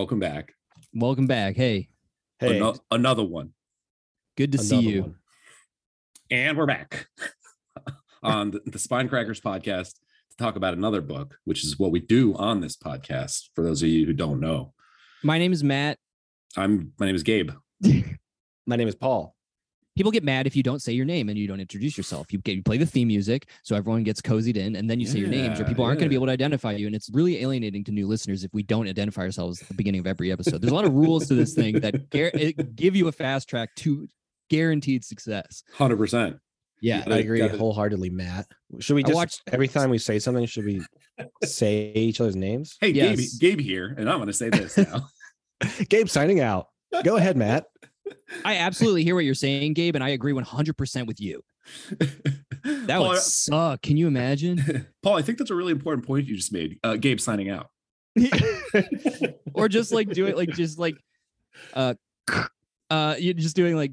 welcome back. Welcome back. Hey, Hey, Ano- another one, good to see you. one. and we're back on the, the Spine Crackers podcast to talk about another book, which is what we do on this podcast. For those of you who don't know, My name is Matt. I'm my name is Gabe. My name is Paul. People get mad if you don't say your name and you don't introduce yourself. You, get, you play the theme music, so everyone gets cozied in, and then you say your names, or Yeah, people aren't going to be able to identify you. And it's really alienating to new listeners if we don't identify ourselves at the beginning of every episode. There's a lot of rules to this thing that gar- give you a fast track to guaranteed success. Hundred percent. Yeah, Gotta- I agree gotta- wholeheartedly, Matt. Should we I just watched- every time we say something, should we say each other's names? Hey, Yes. Gabe, Gabe here, and I'm going to say this now. Gabe signing out. Go ahead, Matt. I absolutely hear what you're saying, Gabe, and I agree 100% with you. That Paul, would suck. Can you imagine? Paul, I think that's a really important point you just made. Uh, Gabe signing out. or just like do it like just like uh uh you're just doing like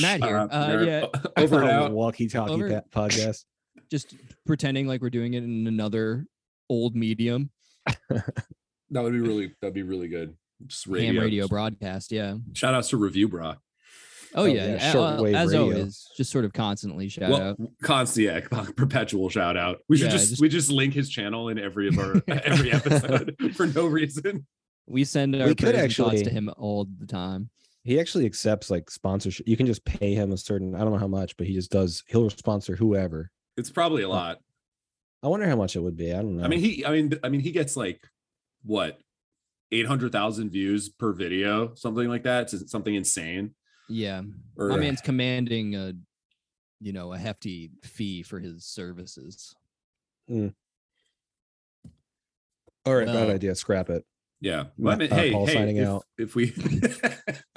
Matt here. Uh, Uh, yeah. Over and out. Walkie-talkie Over- pa- podcast. just pretending like we're doing it in another old medium That would be really that'd be really good. Just radio. ham radio broadcast yeah Shout outs to Review Brah. oh, Oh, yeah, yeah, uh, shortwave as radio. always just sort of constantly shout well, out constant, yeah, perpetual shout out. We should Yeah, just, just- we just link his channel in every of our every episode for no reason. we send our We could prayers and thoughts to him all the time He actually accepts like sponsorship. You can just pay him a certain, I don't know how much, but he just does, he'll sponsor whoever. It's probably a lot. I wonder how much it would be. I don't know. I mean, he, I mean, I mean, he gets like what eight hundred thousand views per video, something like that. It's something insane. yeah Or my man's commanding a you know a hefty fee for his services all right, bad idea. Scrap it. Yeah. Well, I mean, uh, hey, Paul hey, signing if, out. if we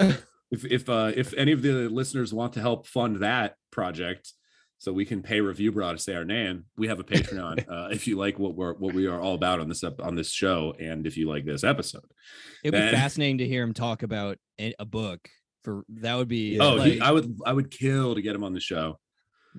if if uh if any of the listeners want to help fund that project so we can pay review brah to say our name we have a patreon uh if you like what we're what we are all about on this ep- on this show and if you like this episode it'd be Man. fascinating to hear him talk about a, a book for that would be oh like, he, i would i would kill to get him on the show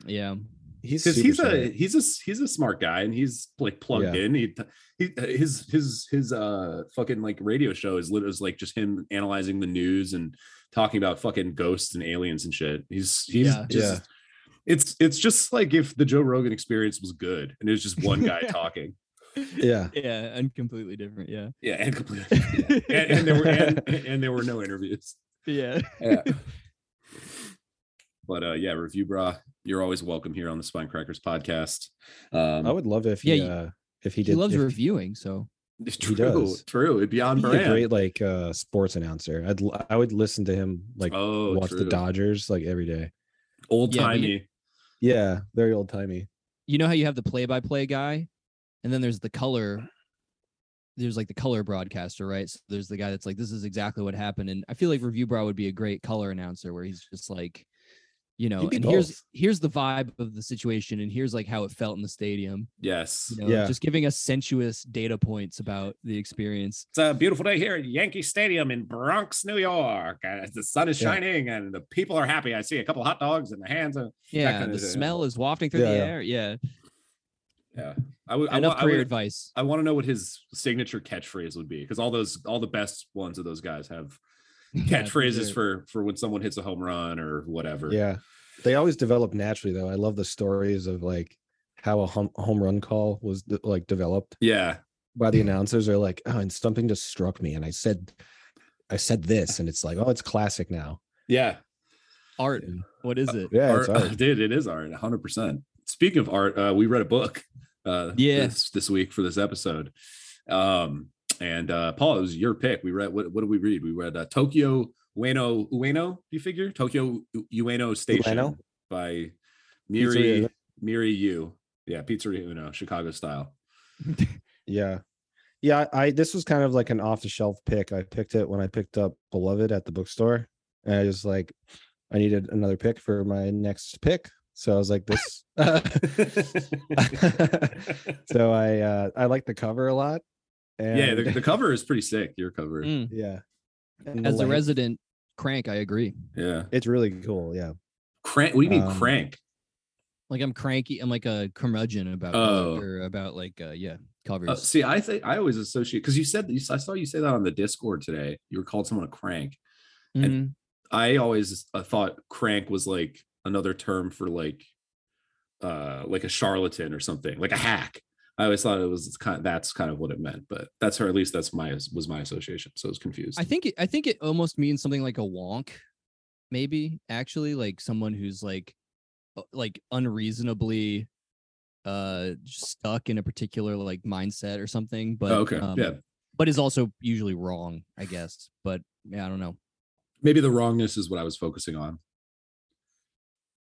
yeah He's because super he's a smart. he's a he's a smart guy and he's like plugged Yeah. in he, he his his his uh fucking like radio show is literally like just him analyzing the news and talking about fucking ghosts and aliens and shit he's he's Yeah. just Yeah. It's it's just like if the joe rogan experience was good and it was just one guy talking yeah. yeah and completely different yeah yeah and completely and, and there were and, and there were no interviews yeah yeah but uh yeah review brah you're always welcome here on the spine crackers podcast um I would love if Yeah, he, you- uh, if he did. he loves if reviewing so it's he true does. true it'd be on He'd be a brand great like uh sports announcer. I'd l- I would listen to him like oh watch the. Dodgers like every day. old Yeah, timey Yeah, very old timey. you know how you have the play-by-play guy and then there's the color there's like the color broadcaster right so there's the guy that's like this is exactly what happened and i feel like review brah would be a great color announcer where he's just like you know and here's both. here's the vibe of the situation and here's like how it felt in the stadium yes you know Yeah. just giving us sensuous data points about the experience It's a beautiful day here at Yankee Stadium in Bronx, New York. And the sun is Yeah. shining and the people are happy. I see a couple hot dogs in the hands of yeah kinda the thing. smell is wafting through Yeah, the yeah. air yeah yeah. I would I, enough wa- I career would, advice I want to know what his signature catchphrase would be because all those all the best ones of those guys have Yeah, for catchphrases sure. for for when someone hits a home run or whatever. Yeah, they always develop naturally though. I love the stories of like how a home, home run call was de- like developed Yeah. by the announcers. Are like, oh, and something just struck me, and I said, I said this, and it's like, oh, it's classic now. Yeah. art Yeah. what is it Yeah, Art- it's art. dude, it is art 100%. speaking of art, uh, we read a book. Uh, Yeah. this, this week for this episode. Um, and uh, Paul, it was your pick. We read what? What did we read? We read uh, Tokyo Ueno Ueno. Do you figure Tokyo Ueno Station Ueno? by Miri. Miri Yu. Yeah, Pizzeria Uno, Chicago style. Yeah. Yeah, I I- this was kind of like an off the shelf pick. I picked it when I picked up Beloved at the bookstore. And I was like, I needed another pick for my next pick. So I was like, this so I uh I like the cover a lot. And yeah, the, the cover is pretty sick. Your cover. Mm. yeah. And the As a resident crank, I agree. Yeah. it's really cool. Yeah. Crank. What do you mean Um, crank? Like I'm cranky. I'm like a curmudgeon about Oh. or about like uh yeah covers. Uh, see, I think I always associate because you said you, I saw you say that on the Discord today. You were called someone a crank. and- Mhm. I always uh, thought crank was like another term for like uh like a charlatan or something, like a hack. I always thought it was kind of, that's kind of what it meant, but that's or at least that's my was my association. So I was confused. I think it, I think it almost means something like a wonk, maybe actually like someone who's like uh, like unreasonably uh stuck in a particular like mindset or something. But Oh, okay, um, yeah, but is also usually wrong, I guess. But yeah, I don't know. maybe the wrongness is what I was focusing on.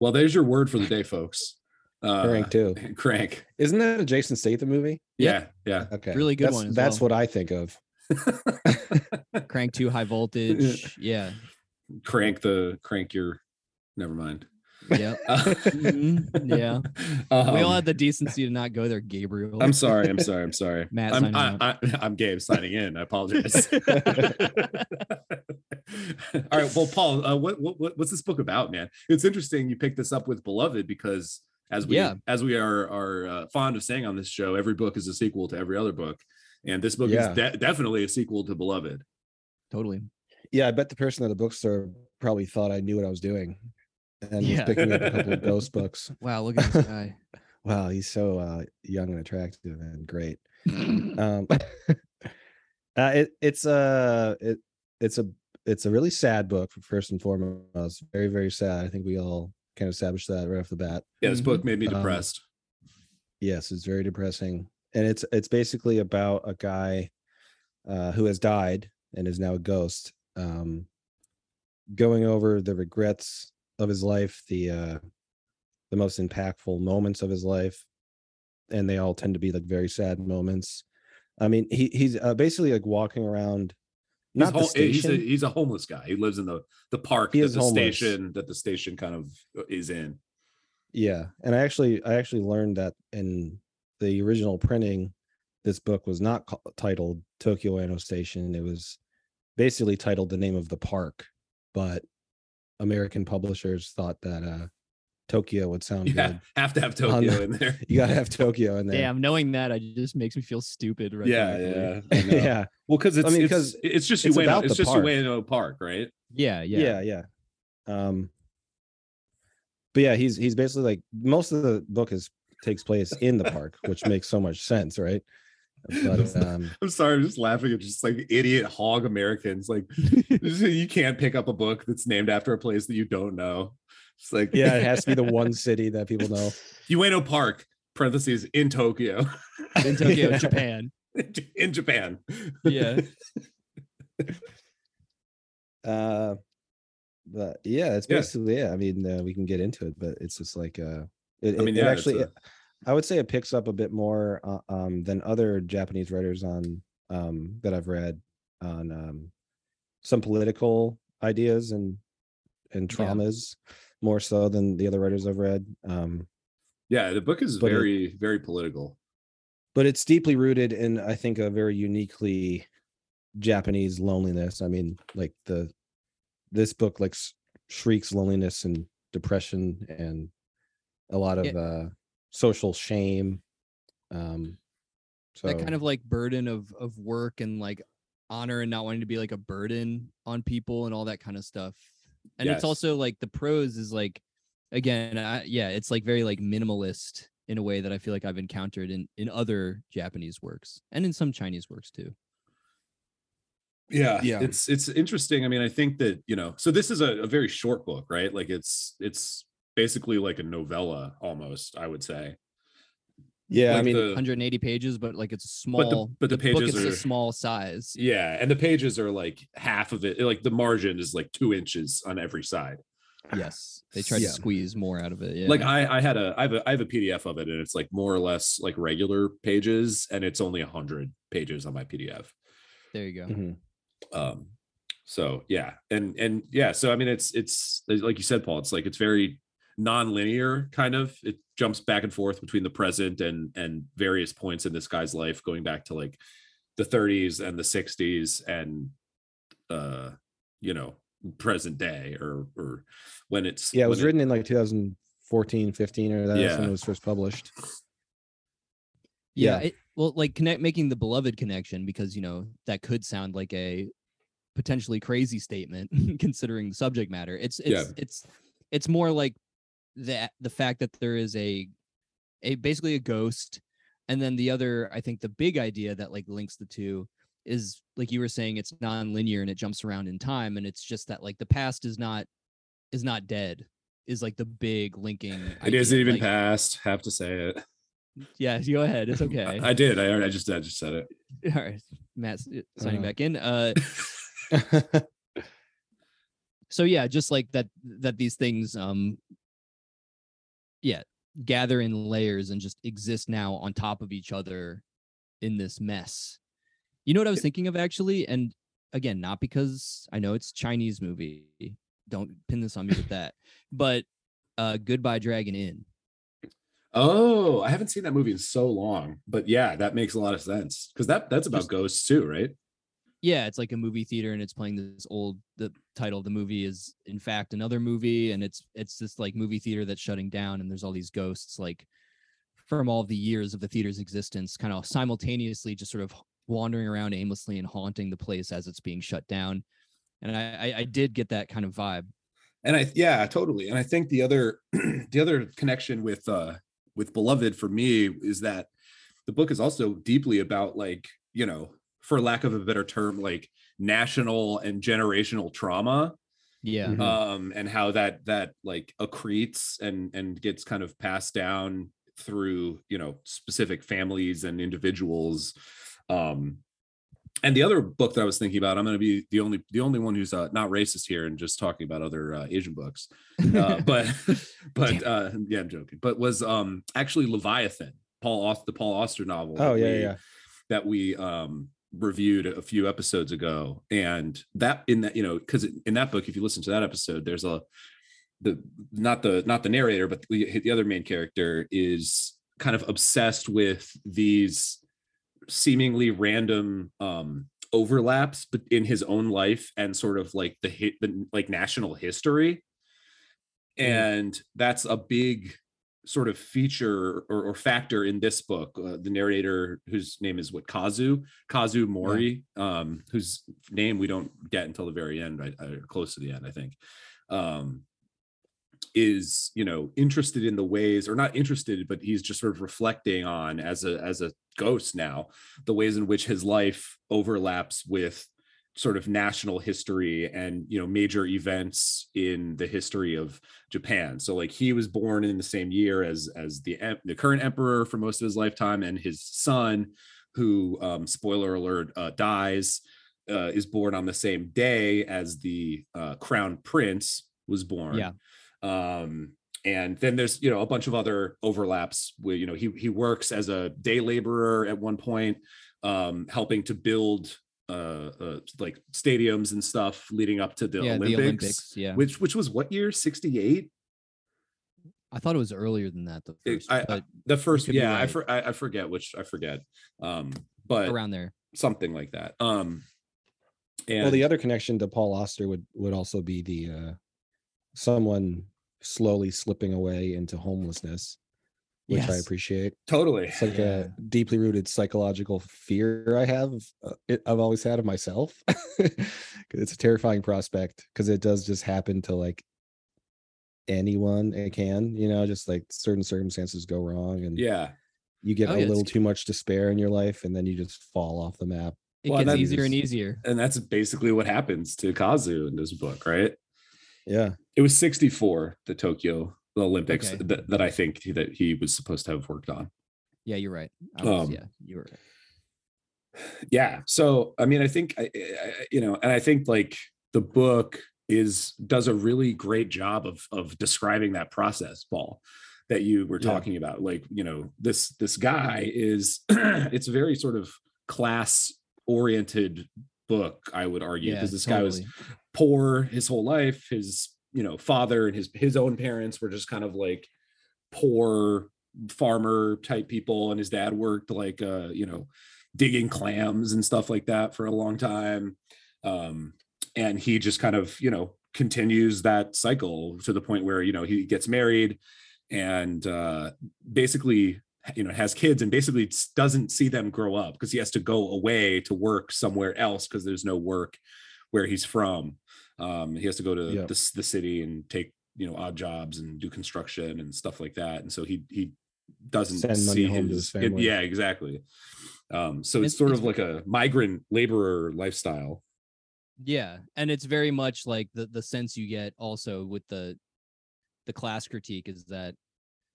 Well, there's your word for the day, folks. Uh, Crank too. Crank. Isn't that a Jason Statham movie? Yeah, yeah. Okay. Really good that's, one That's well. what I think of. Crank too high voltage. Yeah. crank the crank your. Never mind. Yeah. Mhm, yeah. we all Um, had the decency to not go there, Gabriel. I'm sorry. I'm sorry. I'm sorry. Matt I'm, signing I, I, I'm Gabe signing in. I apologize. All right. Well, Paul, uh, what, what what- what's this book about, man? It's interesting you picked this up with Beloved because as we Yeah. as we are are uh, fond of saying on this show, every book is a sequel to every other book, and this book Yeah. is de- definitely a sequel to Beloved. totally. Yeah, I bet the person at the bookstore probably thought I knew what I was doing and Yeah. was picking up a couple of ghost books. Wow, look at this guy. Wow, he's so uh, young and attractive and great. Um, uh, it it's a it it's a it's a really sad book first and foremost. Very very sad. I think we all can establish that right off the bat. Yeah, this book Mhm. made me Um, depressed. Yes, it's very depressing, and it's it's basically about a guy uh, who has died and is now a ghost, um, going over the regrets of his life, the uh, the most impactful moments of his life, and they all tend to be like very sad moments. I mean, he he's uh, basically like walking around, He's, not the hom- eh, he's, a, he's a homeless guy. He lives in the the park He that the homeless. station that the station kind of uh, is in. Yeah, and I actually I actually learned that in the original printing, this book was not titled Tokyo Ueno Station. It was basically titled the name of the park, but American publishers thought that uh Tokyo would sound Yeah, good. have to have On Tokyo the- in there. You gotta have Tokyo in there. Damn, knowing that, I just makes me feel stupid. Right yeah, there. yeah, yeah, Well, because it's I mean, it's, 'cause it's just it's Ueno. about It's the just park. Ueno Park, right? yeah, yeah, yeah, yeah. Um, but yeah, he's he's basically like most of the book is takes place in the park, which makes so much sense, right? But um, I'm sorry, I'm just laughing at just like idiot hog Americans. Like you can't pick up a book that's named after a place that you don't know. It's like yeah, it has to be the one city that people know. Ueno Park parentheses in Tokyo, In Tokyo, Yeah. Japan. in Japan. Yeah. Uh, but yeah, it's basically yeah. I mean, uh, we can get into it, but it's just like uh, it, I mean, it, it yeah, actually, it's I would say it picks up a bit more uh, um than other Japanese writers on um that I've read on um some political ideas and and Yeah. Traumas more so than the other writers I've read. Um, yeah, the book is But it- very, very political. but it's deeply rooted in I think a very uniquely Japanese loneliness. I mean, like the this book like shrieks loneliness and depression and a lot of Yeah. uh social shame. Um so that kind of like burden of of work and like honor and not wanting to be like a burden on people and all that kind of stuff. And Yes. it's also like the prose is like again, I, yeah, it's like very like minimalist in a way that I feel like I've encountered in in other Japanese works and in some Chinese works too. yeah Yeah. it's it's interesting i mean i think that you know so this is a, a very short book right like it's it's basically like a novella almost, I would say. Yeah, I mean, the- 180 pages, but like it's small. but the book pages is are- a small size. Yeah, and the pages are like half of it. Like the margin is like two inches on every side. Yes, they try Yeah. to squeeze more out of it. Yeah, Like I, I had a, I have a, I have a PDF of it, and it's like more or less like regular pages, and it's only hundred pages on my PDF. there you go. mhm. um so yeah and and yeah so i mean it's it's like you said paul it's like it's very non-linear kind of it jumps back and forth between the present and and various points in this guy's life going back to like the 30s and the 60s and uh you know present day or or when it's yeah, it was written in like 2014, 15, or that's when it was first published. Yeah, Yeah. It, well, like connect making the beloved connection because you know that could sound like a potentially crazy statement considering the subject matter. It's it's Yeah. it's it's more like the the fact that there is a a basically a ghost, and then the other I think the big idea that like links the two is like you were saying it's non-linear and it jumps around in time and it's just that like the past is not is not dead is like the big linking it isn't even like- past. Have to say it. Yeah go ahead. It's okay. I, I did. I, already- I just i just said it. All right, Matt's uh, signing Uh, back in. Uh, so yeah, just like that, that these things, um, yeah, gather in layers and just exist now on top of each other in this mess. You know what I was thinking of actually, and again, not because I know it's Chinese movie. Don't pin this on me with that, but uh, Goodbye Dragon Inn. Oh, I haven't seen that movie in so long, but yeah, that makes a lot of sense because that that's about Just- ghosts too, right? Yeah, it's like a movie theater and it's playing this old the title of the movie is in fact another movie and it's it's this like movie theater that's shutting down and there's all these ghosts like from all the years of the theater's existence kind of simultaneously just sort of wandering around aimlessly and haunting the place as it's being shut down and I I, I did get that kind of vibe And I yeah, totally. And I think the other the other connection with uh with Beloved for me is that the book is also deeply about like, you know, for lack of a better term, like national and generational trauma. yeah Mhm. um and how that that like accretes and and gets kind of passed down through you know specific families and individuals um and the other book that i was thinking about i'm going to be the only the only one who's uh, not racist here and just talking about other uh, asian books uh, but but uh yeah i'm joking but was um actually leviathan paul Auster, the paul auster novel oh that yeah, we- yeah. that we um reviewed a few episodes ago and that in that you know because in that book if you listen to that episode there's a the not the not the narrator but the, the other main character is kind of obsessed with these seemingly random um overlaps but in his own life and sort of like the hit the like national history Mm. and that's a big sort of feature or, or factor in this book uh, the narrator whose name is what kazu? Kazu mori um whose name we don't get until the very end right uh, close to the end i think um is you know interested in the ways or not interested but he's just sort of reflecting on as a as a ghost now the ways in which his life overlaps with sort of national history and you know major events in the history of Japan. So like he was born in the same year as as the the current emperor for most of his lifetime, and his son, who um, spoiler alert uh, dies, uh, is born on the same day as the uh, crown prince was born. Yeah. Um, and then there's you know a bunch of other overlaps where you know he he works as a day laborer at one point, um, helping to build uh, uh like stadiums and stuff leading up to the yeah Olympics, the olympics yeah. which which was what year? 68 i thought it was earlier than that the first I, I- but the first could be yeah I, for, I I forget which I forget um but around there. something like that um and well, the other connection to Paul Auster would would also be the uh someone slowly slipping away into homelessness, which I appreciate. totally It's like Yeah. a deeply rooted psychological fear I have. Uh, it, I've always had of myself. it's a terrifying prospect because it does just happen to like anyone. It can, you know, just like certain circumstances go wrong and yeah you get Oh, a yeah, little too much despair in your life and then you just fall off the map. it Well, gets that easier and easier and that's basically what happens to kazu in this book right Yeah. it was 64 the tokyo the Olympics Okay. that, that I think that he was supposed to have worked on. Yeah, you're right. Was, Um, yeah, you were yeah so i mean i think I, I you know and i think like the book is does a really great job of of describing that process paul that you were Yeah. talking about like you know this this guy is it's a very sort of class oriented book i would argue Yeah, because this guy was poor his whole life his you know father and his his own parents were just kind of like poor farmer type people and his dad worked like uh you know digging clams and stuff like that for a long time. Um and he just kind of you know continues that cycle to the point where you know he gets married and uh basically you know has kids and basically doesn't see them grow up because he has to go away to work somewhere else because there's no work where he's from um he has to go to Yep. the, the city and take you know odd jobs and do construction and stuff like that and so he he doesn't Send money see home to his, his it- family. yeah exactly um so it's, It's- sort it's- of like a migrant laborer lifestyle Yeah, and it's very much like the the sense you get also with the the class critique is that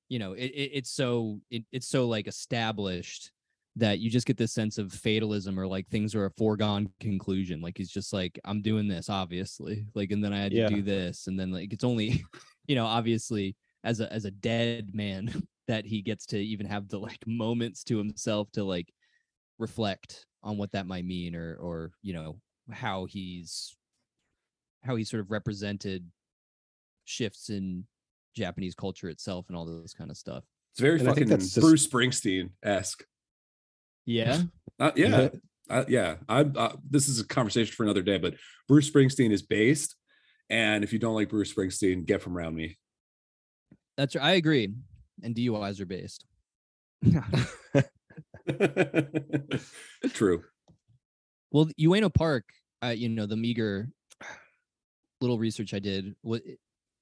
you know it, it it's so it, it's so like established that you just get this sense of fatalism or like things are a foregone conclusion like he's just like i'm doing this obviously like and then i had to do this and then like it's only you know obviously as a as a dead man that he gets to even have the like moments to himself to like reflect on what that might mean or or you know how he's how he sort of represented shifts in Japanese culture itself and all this kind of stuff. it's very And I think fucking that's just- bruce springsteen-esque Yeah. Uh, yeah, uh, yeah. I, uh, this is a conversation for another day, but Bruce Springsteen is based, and if you don't like Bruce Springsteen, get from around me. That's I agree. And DUIs are based. True. Well, Ueno Park, uh, you know, the meager little research I did was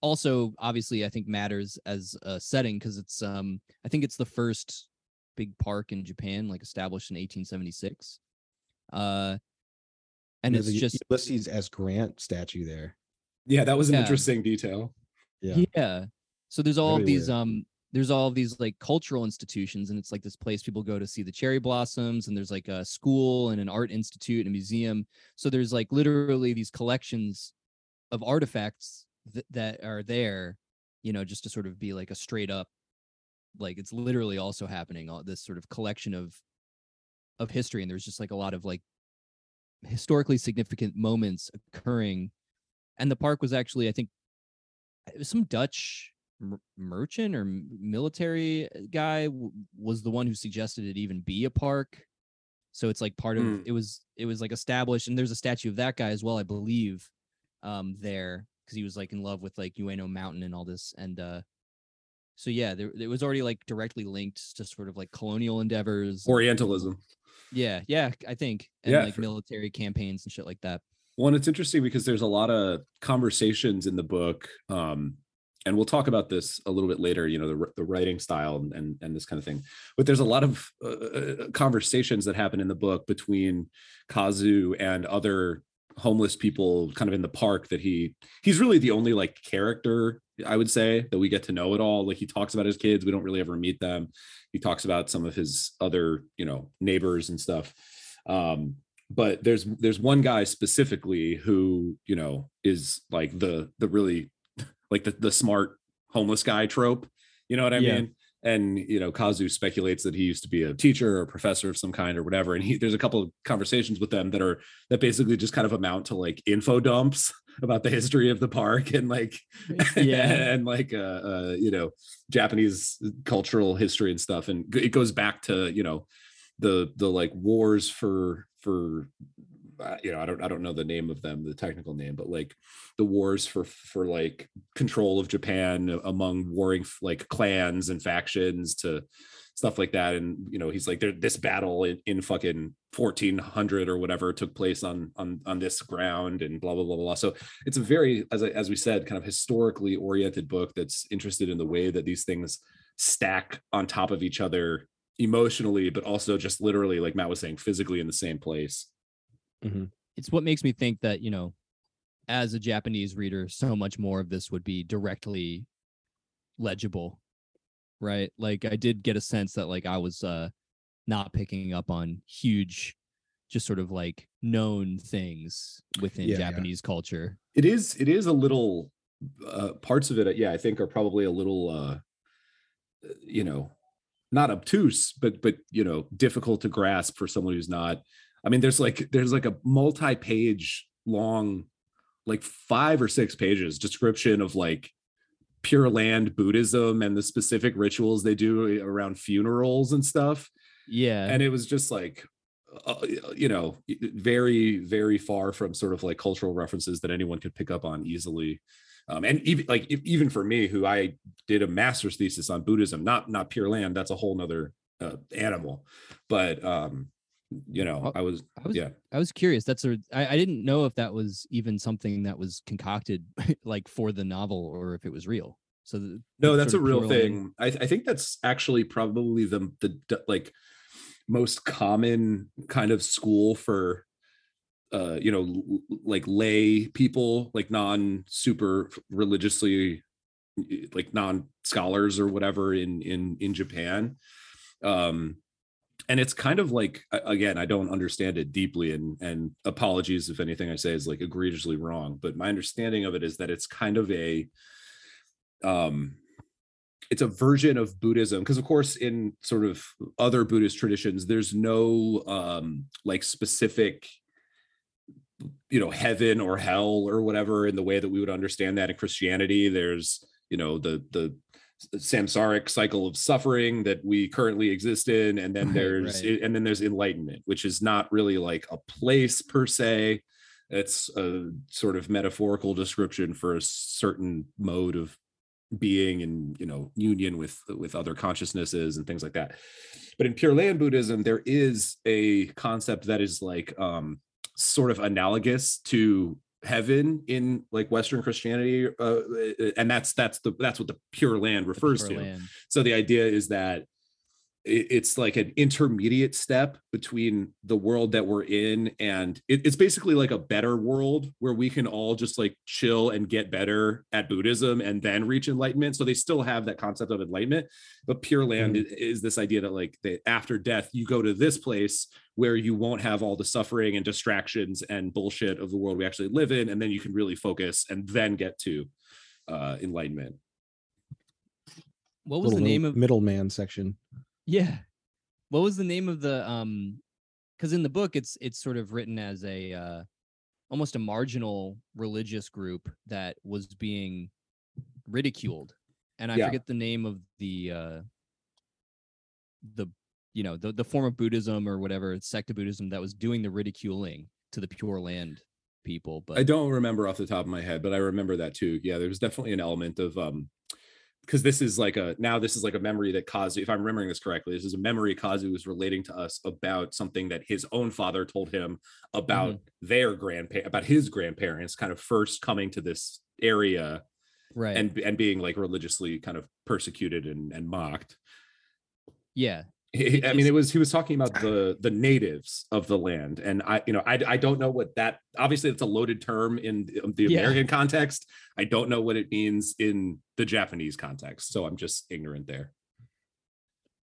also obviously I think matters as a setting because it's um I think it's the first big park in Japan, like established in 1876. Uh, and There's it's a just Ulysses S. Grant statue there. Yeah, that was an Yeah. interesting detail. Yeah. yeah. So there's all of Very these weird. um there's all of these like cultural institutions and it's like this place people go to see the cherry blossoms and there's like a school and an art institute and a museum. So there's like literally these collections of artifacts th- that are there, you know, just to sort of be like a straight up like it's literally also happening all this sort of collection of of history and there's just like a lot of like historically significant moments occurring and the park was actually i think it was some Dutch mer- merchant or military uh, guy w- was the one who suggested it even be a park. So it's like part of Hmm. it was it was like established, and there's a statue of that guy as well, I believe, um, there because he was like in love with like Ueno Mountain and all this, and uh, so yeah, there it was already like directly linked to sort of like colonial endeavors. Orientalism. yeah, yeah, I think, and Yeah, like for- military campaigns and shit like that. Well, and it's interesting because there's a lot of conversations in the book, um, and we'll talk about this a little bit later. You know, the, the writing style and, and and this kind of thing. But there's a lot of uh, uh, conversations that happen in the book between Kazu and other homeless people, kind of in the park. That he he's really the only like character I would say that we get to know at all. Like he talks about his kids, we don't really ever meet them. He talks about some of his other you know neighbors and stuff. Um, but there's there's one guy specifically who you know is like the the really like the, the smart homeless guy trope you know what i Yeah. mean and you know kazu speculates that he used to be a teacher or a professor of some kind or whatever and he there's a couple of conversations with them that are that basically just kind of amount to like info dumps about the history of the park and like Yeah. and like uh, uh you know japanese cultural history and stuff and it goes back to you know the the like wars for for you know i don't i don't know the name of them the technical name but like the wars for for like control of japan among warring like clans and factions to stuff like that. And you know he's like this battle in, in fucking 1400 or whatever took place on on on this ground and blah blah blah blah. So it's a very as I, as we said kind of historically oriented book that's interested in the way that these things stack on top of each other emotionally but also just literally like matt was saying physically in the same place it's what makes me think that you know as a japanese reader so much more of this would be directly legible, right? Like I did get a sense that like I was uh not picking up on huge just sort of like known things within Yeah, yeah. Japanese culture. it is it is a little uh parts of it yeah i think are probably a little uh you know not obtuse but but you know difficult to grasp for someone who's not i mean there's like there's like a multi-page long like five or six pages description of like pure land buddhism and the specific rituals they do around funerals and stuff. Yeah. and it was just like uh, you know very very far from sort of like cultural references that anyone could pick up on easily. Um, and even like even for me who i did a master's thesis on buddhism not not pure land that's a whole nother uh, animal. But um you know i was, I was yeah I was curious. That's a I, I didn't know if that was even something that was concocted like for the novel or if it was real. So the, no that's a real thing I, I think that's actually probably the the like most common kind of school for uh you know like lay people like non super religiously like non scholars or whatever in in in japan um and it's kind of like again i don't understand it deeply and and apologies if anything i say is like egregiously wrong but my understanding of it is that it's kind of a um it's a version of buddhism because of course in sort of other buddhist traditions there's no um like specific you know heaven or hell or whatever in the way that we would understand that in christianity. There's you know the the samsaric cycle of suffering that we currently exist in and then there's right. and then there's enlightenment which is not really like a place per se it's a sort of metaphorical description for a certain mode of being and you know union with with other consciousnesses and things like that but in pure land buddhism there is a concept that is like um sort of analogous to heaven in like western christianity uh, and that's that's the that's what the pure land the refers Pure to Land. so the idea is that it's like an intermediate step between the world that we're in and it- it's basically like a better world where we can all just like chill and get better at buddhism and then reach enlightenment. So they still have that concept of enlightenment but pure land i- is this idea that like that after death you go to this place where you won't have all the suffering and distractions and bullshit of the world we actually live in and then you can really focus and then get to uh enlightenment. What was Little the name middle- of middleman section. Yeah. What was the name of the um cuz in the book it's it's sort of written as a uh almost a marginal religious group that was being ridiculed. And I Yeah. forget the name of the uh the you know, the the form of Buddhism or whatever sect of Buddhism that was doing the ridiculing to the Pure Land people, but I don't remember off the top of my head, but I remember that too. Yeah, there was definitely an element of um because this is like a now this is like a memory that Kazu, if I'm remembering this correctly, this is a memory Kazu is relating to us about something that his own father told him about mm-hmm. their grandpa about his grandparents kind of first coming to this area right. and and being like religiously kind of persecuted and, and mocked. yeah. He- I mean, it was he was talking about the the natives of the land, and I, you know, I I don't know what that. Obviously, it's a loaded term in um, the, Yeah. American context. I don't know what it means in the Japanese context, so I'm just ignorant there.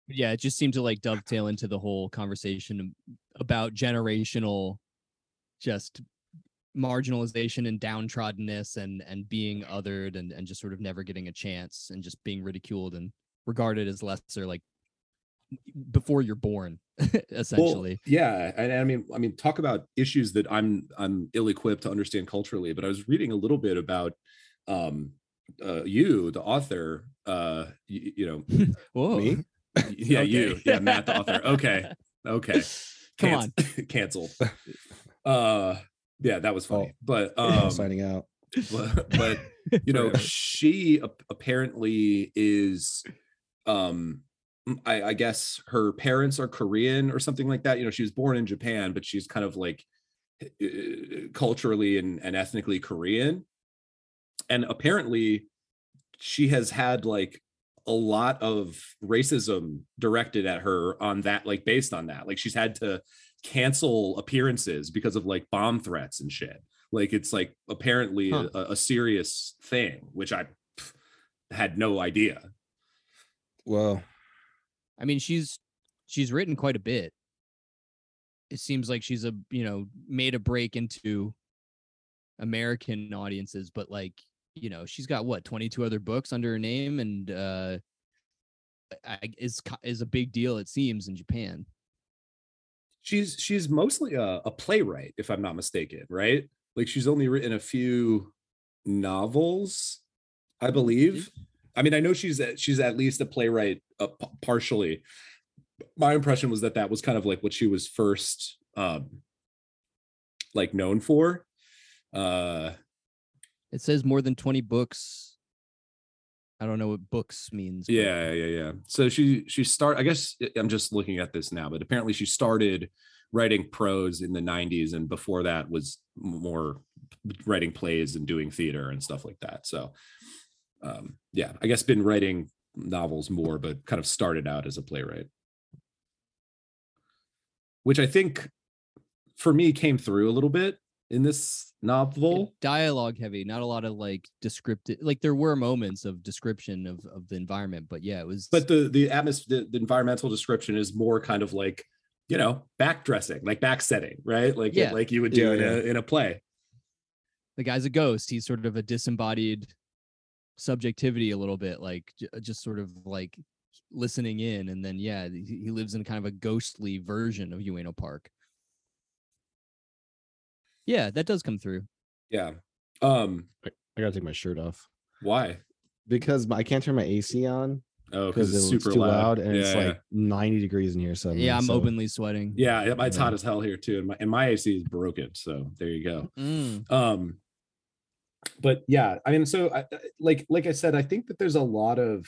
yeah, it just seemed to like dovetail into the whole conversation about generational just marginalization and downtroddenness and and being othered and and just sort of never getting a chance and just being ridiculed and regarded as lesser like before you're born essentially Well, yeah, and I mean, I mean, talk about issues that I'm I'm ill-equipped to understand culturally. But I was reading a little bit about um uh you the author uh you, you know whoa Me? yeah Okay. you yeah matt the author okay okay come on canceled uh yeah that was funny Oh. but Um, um signing out. but, but you know she ap- apparently is um I, I guess her parents are korean or something like that you know she was born in japan but she's kind of like uh, culturally and, and ethnically korean and apparently she has had like a lot of racism directed at her on that like based on that like she's had to cancel appearances because of like bomb threats and shit like it's like apparently Huh. a, a serious thing which i had no idea. Well, I mean, she's she's written quite a bit. It seems like she's a you know made a break into American audiences, but like you know she's got what 22 other books under her name and uh is is a big deal it seems in Japan. she's she's mostly a, a playwright if i'm not mistaken right like she's only written a few novels i believe i mean i know she's a, she's at least a playwright uh, partially my impression was that that was kind of like what she was first um like known for uh It says more than 20 books. I don't know what books means. but- yeah yeah yeah so she she start i guess i'm just looking at this now but apparently she started writing prose in the 90s and before that was more writing plays and doing theater and stuff like that so um yeah i guess been writing novels more but kind of started out as a playwright which i think for me came through a little bit in this novel dialogue heavy, not a lot of like descriptive. Like there were moments of description of of the environment, but yeah, it was. but the the atmosphere the, the environmental description is more kind of like you know back dressing, like back setting, right like Yeah. like you would do Yeah, in yeah. a in a play the guy's a ghost. He's sort of a disembodied subjectivity a little bit, like j- just sort of like listening in, and then yeah, he he lives in kind of a ghostly version of Ueno Park. Yeah, that does come through. yeah um I gotta take my shirt off why because I can't turn my AC on oh because because it's it's super too loud, loud, and it's Yeah, like 90 degrees in here. So yeah, I'm openly sweating. yeah yeah it's Yeah. hot as hell here too and my, and my ac is broken so there you go Mm. um but yeah i mean so I, I- like like i said i think that there's a lot of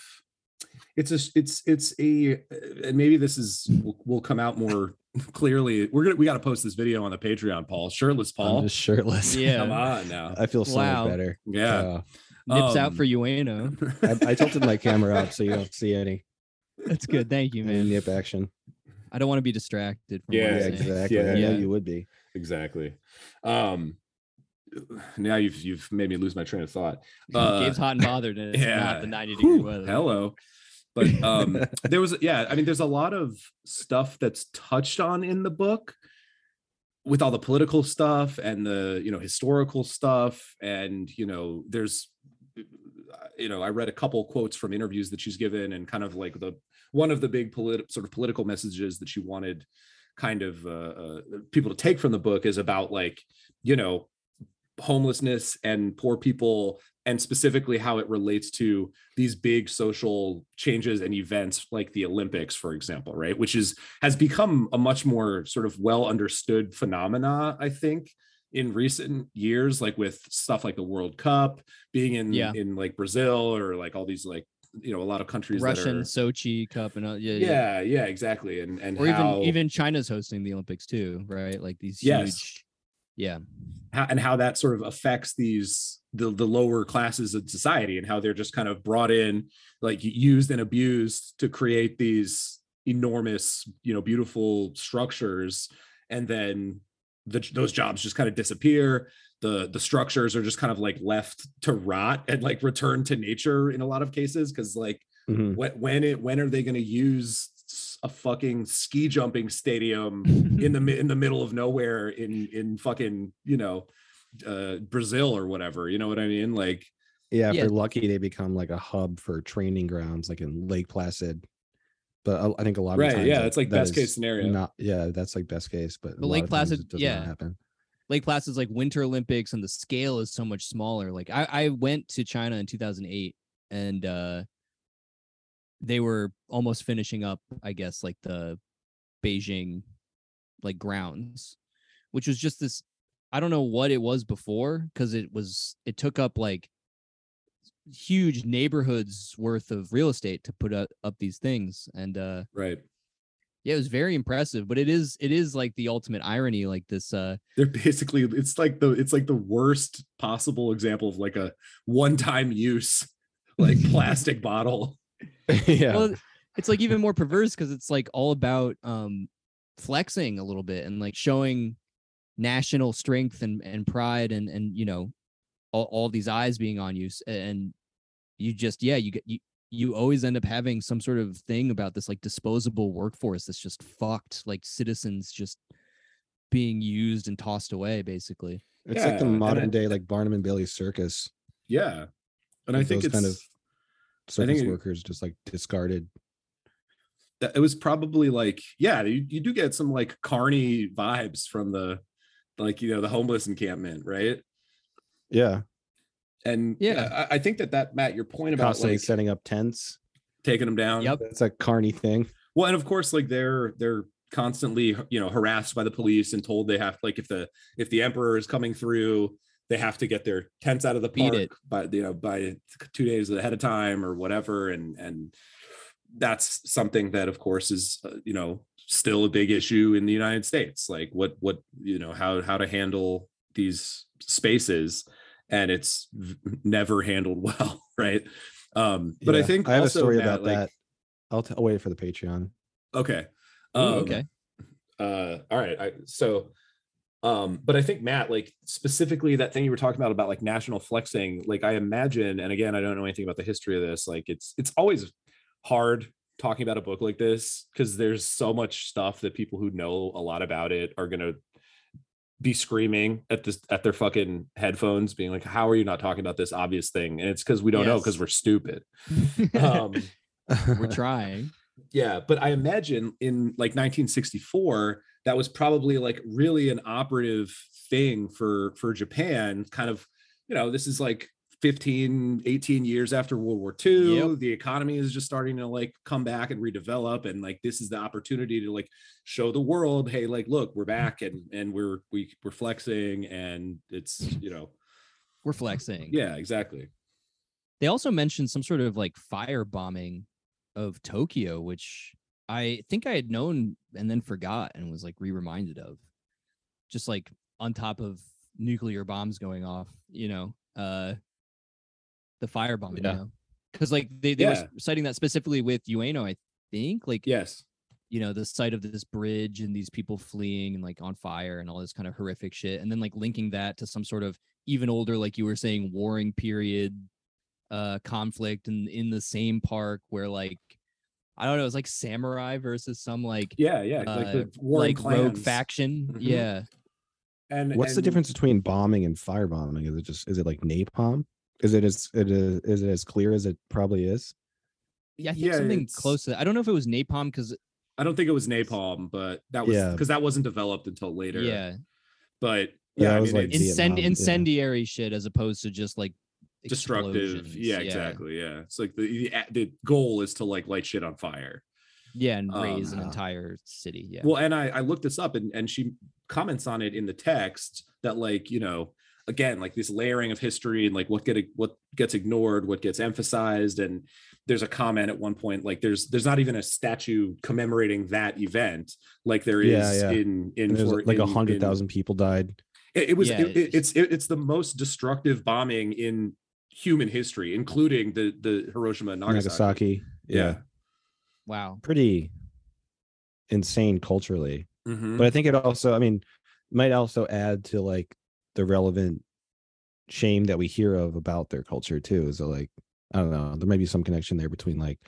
it's a it's it's a and maybe this is will, will come out more clearly we're gonna we got to post this video on the patreon paul shirtless paul I'm just shirtless. Yeah. come on now I feel so Wow. much better. yeah Uh, Nips out Um, for Ueno. I, I tilted my camera up so you don't see any, That's good. Thank you, any man. nip action. I don't want to be distracted. From Yeah, Yeah, exactly. Yeah. I know Yeah. you would be. exactly um now you've you've made me lose my train of thought Uh, hot and bothered, and it's yeah. not the 90 degree Whew, weather. hello but um there was yeah i mean there's a lot of stuff that's touched on in the book with all the political stuff and the you know historical stuff and you know there's you know i read a couple quotes from interviews that she's given and kind of like the one of the big polit- sort of political messages that she wanted kind of uh, uh, people to take from the book is about like you know homelessness and poor people and specifically how it relates to these big social changes and events like the olympics for example right which is has become a much more sort of well understood phenomena i think in recent years like with stuff like the world cup being in Yeah. in like brazil or like all these like you know a lot of countries Russian that Sochi Cup and uh, yeah, yeah, yeah yeah exactly and and or how, even even China's hosting the Olympics too, right? Like these Yes. huge, yeah, how, and how that sort of affects these the the lower classes of society and how they're just kind of brought in like used and abused to create these enormous you know beautiful structures. And then the, those jobs just kind of disappear. The the structures are just kind of like left to rot and like return to nature in a lot of cases because like Mhm. when when it when are they going to use a fucking ski jumping stadium in the in the middle of nowhere in in fucking you know uh brazil or whatever you know what i mean like Yeah, if Yeah. they're lucky, they become like a hub for training grounds, like in Lake Placid. But I, I think a lot of right times yeah that- it's like that best case scenario Not yeah, that's like best case, but, But Lake Placid, it does yeah. happen. Lake Placid's like Winter Olympics, and the scale is so much smaller. Like I, I went to China in 2008, and uh they were almost finishing up, I guess, like the Beijing like grounds, which was just this. I don't know what it was before because it was it took up like huge neighborhoods worth of real estate to put up, up these things and uh right yeah it was very impressive but it is it is like the ultimate irony like this uh they're basically it's like the it's like the worst possible example of like a one-time use like plastic bottle yeah. well it's like even more perverse because it's like all about um flexing a little bit and like showing national strength and and pride and and you know all, all these eyes being on you and you just yeah you get you you always end up having some sort of thing about this like disposable workforce that's just fucked like citizens just being used and tossed away basically It's like the modern I- day like Barnum and Bailey circus. Yeah. And I think it's kind of circus it- workers just like discarded. that it was probably like yeah you, you do get some like carny vibes from the like you know the homeless encampment right Yeah. and Yeah. I, I think that that matt your point about Constantly like setting up tents. taking them down Yep. That's a carny thing. well and of course like they're they're constantly you know harassed by the police and told they have like if the if the emperor is coming through they have to get their tents out of the park it. by you know by two days ahead of time or whatever. And and that's something that of course is uh, you know still a big issue in the united states. Like what what you know how how to handle these spaces. And it's v- never handled well right? Um but i think I have also, a story Matt, about like- that. I'll, t- I'll wait for the Patreon. okay. Ooh, um, okay. uh all right. I, so um but i think matt like specifically that thing you were talking about about like national flexing like i imagine and again i don't know anything about the history of this like it's it's always hard talking about a book like this because there's so much stuff that people who know a lot about it are gonna be screaming at this at their fucking headphones being like how are you not talking about this obvious thing? And it's because we don't know because we're stupid. Um we're trying. Yeah, but I imagine in like 1964, that was probably like really an operative thing for for Japan. Kind of, you know, this is like 15, 18 years after World War II. Yep. The economy is just starting to like come back and redevelop, and like this is the opportunity to like show the world, hey, like look, we're back and and we're we we're flexing, and it's you know, we're flexing yeah, exactly. They also mentioned some sort of like fire bombing of Tokyo, which I think I had known and then forgot and was like re-reminded of. Just like on top of nuclear bombs going off, you know, uh the fire bombing, Yeah. you know. Because like they, they were citing that specifically with Ueno, I think. Like Yes. you know the site of this bridge and these people fleeing and like on fire and all this kind of horrific shit and then like linking that to some sort of even older like you were saying warring period uh conflict and in the same park where like i don't know it's like samurai versus some like Yeah, yeah. like uh, the warring like rogue clans. faction Mhm. yeah And What's the difference between bombing and firebombing? Is it just is it like napalm? Is it as it is, is it as clear as it probably is? yeah i think Yeah, something it's- close to that. i don't know if it was napalm because I don't think it was napalm, but that was Yeah. because that wasn't developed until later. yeah but Yeah, yeah, that I was mean, like it's Vietnam, incend- yeah. incendiary shit as opposed to just like destructive. explosions. Yeah, exactly. Yeah, it's like the, the the goal is to like light shit on fire. yeah and raze an Um, entire city yeah Well, and I I looked this up, and and she comments on it in the text that like you know again like this layering of history and like what get what gets ignored, what gets emphasized, and there's a comment at one point like there's there's not even a statue commemorating that event like there is Yeah, yeah. in in for- like a in- hundred in- thousand people died. It, it was Yeah, it- it- it's- it's it, it's the most destructive bombing in human history, including the the Hiroshima and Nagasaki. Nagasaki. Yeah. wow Pretty insane culturally. Mhm. But I think it also, I mean, might also add to like the relevant shame that we hear of about their culture too. So like, I don't know, there might be some connection there between like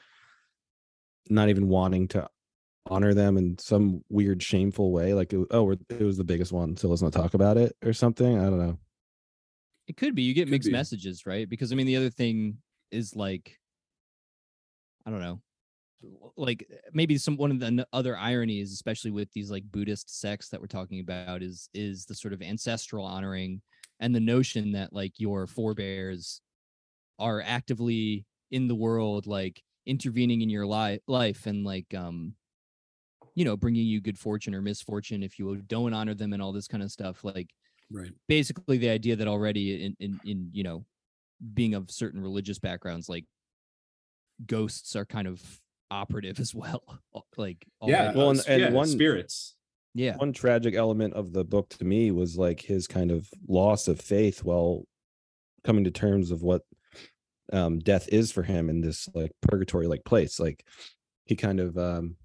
not even wanting to honor them in some weird shameful way. Like, oh, it was the biggest one, so let's not talk about it or something. I don't know. It could be. You get Could mixed be. messages, right? Because I mean, the other thing is like, I don't know, like maybe some one of the other ironies, especially with these like Buddhist sects that we're talking about, is is the sort of ancestral honoring and the notion that like your forebears are actively in the world, like intervening in your life, life, and like um, you know, bringing you good fortune or misfortune if you don't honor them and all this kind of stuff, like right. basically the idea that already in in, in you know being of certain religious backgrounds like ghosts are kind of operative as well like Yeah. Well, and- and yeah, one- spirits. yeah One tragic element of the book to me was like his kind of loss of faith while coming to terms of what um death is for him in this like purgatory like place. Like he kind of um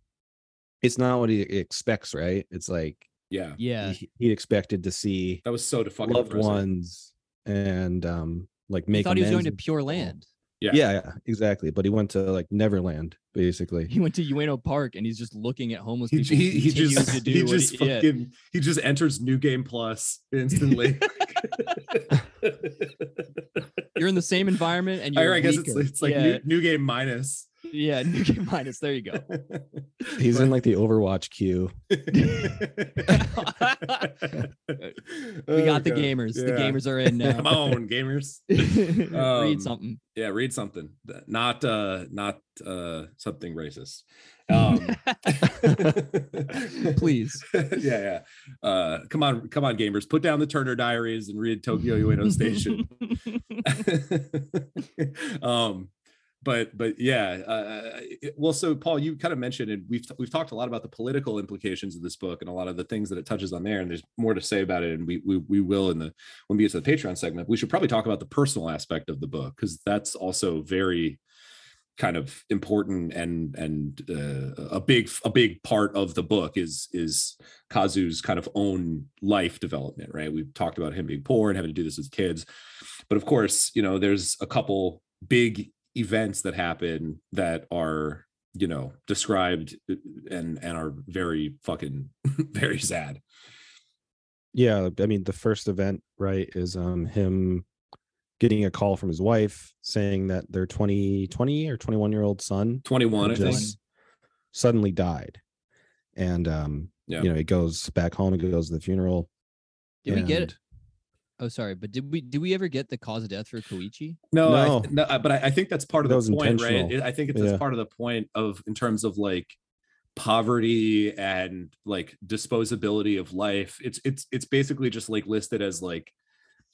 it's not what he expects, right? It's like Yeah. yeah he, he expected to see That was so to fucking loved depressing. ones and um like he make thought he was going to pure land Yeah. yeah, yeah, exactly. But he went to like Neverland, basically. He went to Ueno Park and he's just looking at homeless people. he, he continuing just to do he what just yeah. fucking he just enters new game plus instantly. You're in the same environment and I, you're I guess it's it's like yeah, new, new game minus. Yeah, new game minus. There you go. He's in like the Overwatch queue. we Oh, got the God. gamers. The gamers are in now. Come on, gamers. Read Um, something. Yeah, read something. Not uh not uh something racist. Um Please. yeah, yeah. Uh come on, come on, gamers. Put down the Turner Diaries and read Tokyo Ueno Station. um but but yeah uh it- well so paul you kind of mentioned and we've we've talked a lot about the political implications of this book and a lot of the things that it touches on there and there's more to say about it and we we, we will in the when we get to the patreon segment we should probably talk about the personal aspect of the book because that's also very kind of important and and uh, a big a big part of the book is is Kazu's kind of own life development right? We've talked about him being poor and having to do this as kids but of course you know there's a couple big events that happen that are you know described uh, and and are very fucking very sad Yeah, I mean the first event, right, is um him getting a call from his wife saying that their 20 20 or 21 year old son 21 i think suddenly died. And um Yeah. you know, he goes back home, he goes to the funeral. Did we get it? Oh, sorry, but did we did we ever get the cause of death for Koichi? No, I, No. no, uh, but I, I think that's part of That the point, right? It- I think it's Yeah. that's part of the point of in terms of like poverty and like disposability of life. It's it's it's basically just like listed as like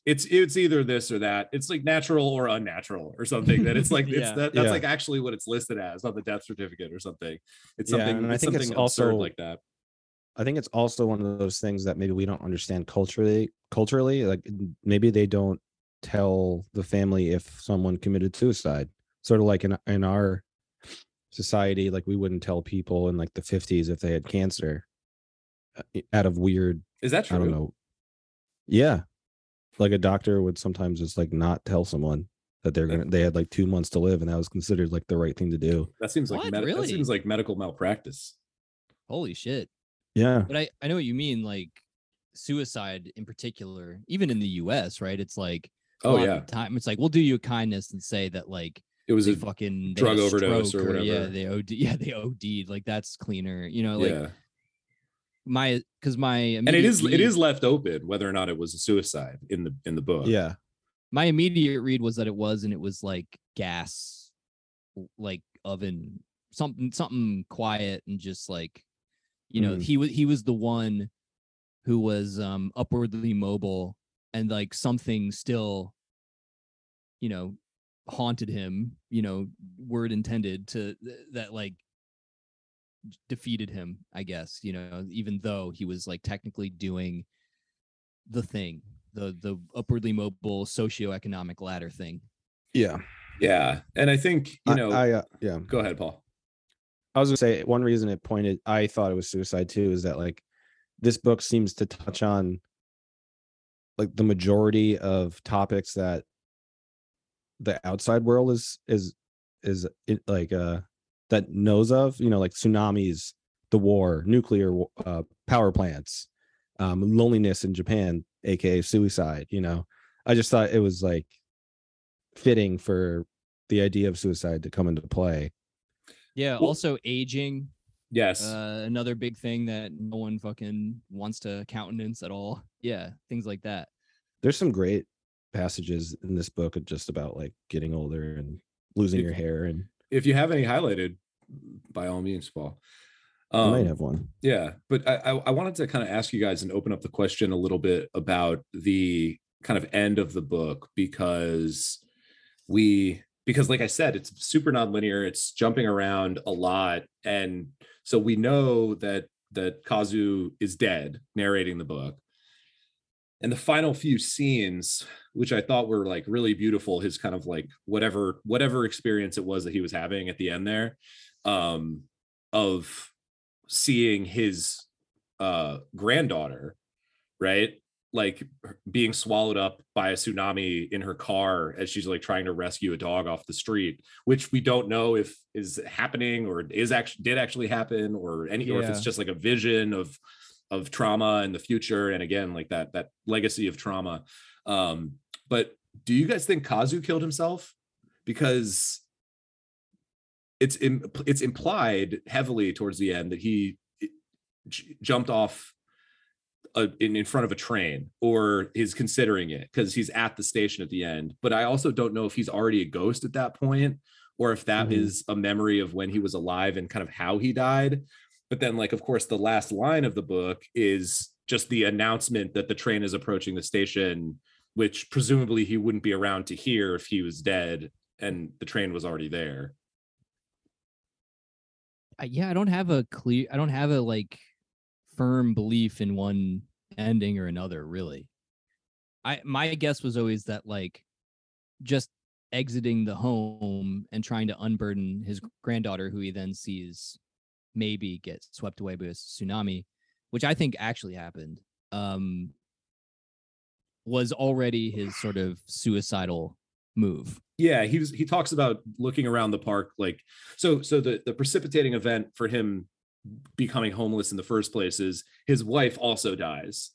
it's it's either this or that. It's like natural or unnatural or something. That it's like it's that that's Yeah. like actually what it's listed as, not the death certificate or something. It's Yeah, something. and I it's think it's something absurd also- like that. I think it's also one of those things that maybe we don't understand culturally. Culturally, like maybe they don't tell the family if someone committed suicide. Sort of like in in our society, like we wouldn't tell people in like the fifties if they had cancer, uh, out of weird. Is that true? I don't know. Yeah, like a doctor would sometimes just like not tell someone that they're gonna they had like two months to live, and that was considered like the right thing to do. That seems like What? medi- that seems like medical malpractice. Holy shit! Yeah, But I I know what you mean. Like suicide in particular, even in the U.S., right? It's like Oh yeah, time it's like we'll do you a kindness and say that like it was a fucking drug a overdose or whatever. Yeah, they OD. Yeah, they OD'd. Like that's cleaner. You know, like yeah. my because my and it is it read- is left open whether or not it was a suicide in the in the book yeah, my immediate read was that it was and it was like gas like oven something something quiet and just like you know Mhm. he was he was the one who was um upwardly mobile and like something still you know haunted him you know word intended to that like defeated him i guess you know even though he was like technically doing the thing the the upwardly mobile socioeconomic ladder thing yeah. yeah and i think you I- know I, uh, yeah. go ahead paul I was gonna say one reason it pointed I thought it was suicide too is that like this book seems to touch on like the majority of topics that the outside world is is is it like uh that knows of you know like tsunamis the war nuclear uh, power plants um loneliness in japan aka suicide you know? I just thought it was like fitting for the idea of suicide to come into play yeah Well- also aging yes. uh another big thing that no one fucking wants to countenance at all. Yeah things like that. There's some great passages in this book just about like getting older and losing If- your hair and if you have any highlighted by all means paul. I um, might have one. yeah but I, I I wanted to kind of ask you guys and open up the question a little bit about the kind of end of the book because we because like i said it's super nonlinear it's jumping around a lot and so we know that that kazu is dead narrating the book. And the final few scenes which i thought were like really beautiful his kind of like whatever whatever experience it was that he was having at the end there um of seeing his uh granddaughter right like being swallowed up by a tsunami in her car as she's like trying to rescue a dog off the street, which we don't know if is happening or is actually did actually happen or any or if it's just like a vision of of trauma in the future and again like that that legacy of trauma. Um, but do you guys think Kazu killed himself? Because it's im- it's implied heavily towards the end that he j- jumped off a, in, in front of a train or is considering it because he's at the station at the end but i also don't know if he's already a ghost at that point or if that is Mhm. a memory of when he was alive and kind of how he died but then like of course the last line of the book is just the announcement that the train is approaching the station which presumably he wouldn't be around to hear if he was dead and the train was already there I, yeah, I don't have a clear. I don't have a like firm belief in one ending or another. Really, I my guess was always that like just exiting the home and trying to unburden his granddaughter, who he then sees maybe get swept away by a tsunami, which I think actually happened. Um, was already his sort of suicidal move. yeah he was he talks about looking around the park like so so the the precipitating event for him becoming homeless in the first place is his wife also dies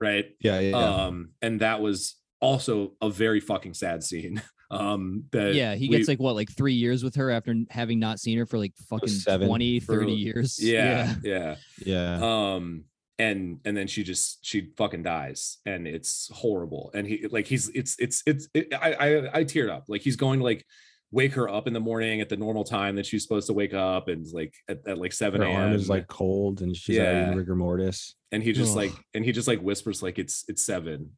right? Yeah, yeah. um and that was also a very fucking sad scene. Um that yeah he we- gets like what like three years with her after having not seen her for like fucking seven 20 for- 30 years. Yeah yeah. yeah. um and and then she just she fucking dies and it's horrible. And he like he's it's it's it's it, I, I i teared up. Like he's going like wake her up in the morning at the normal time that she's supposed to wake up and like at, at like 7 Her a.m arm is like cold and she's already Yeah. in rigor mortis. and he just like and he just like whispers like it's it's seven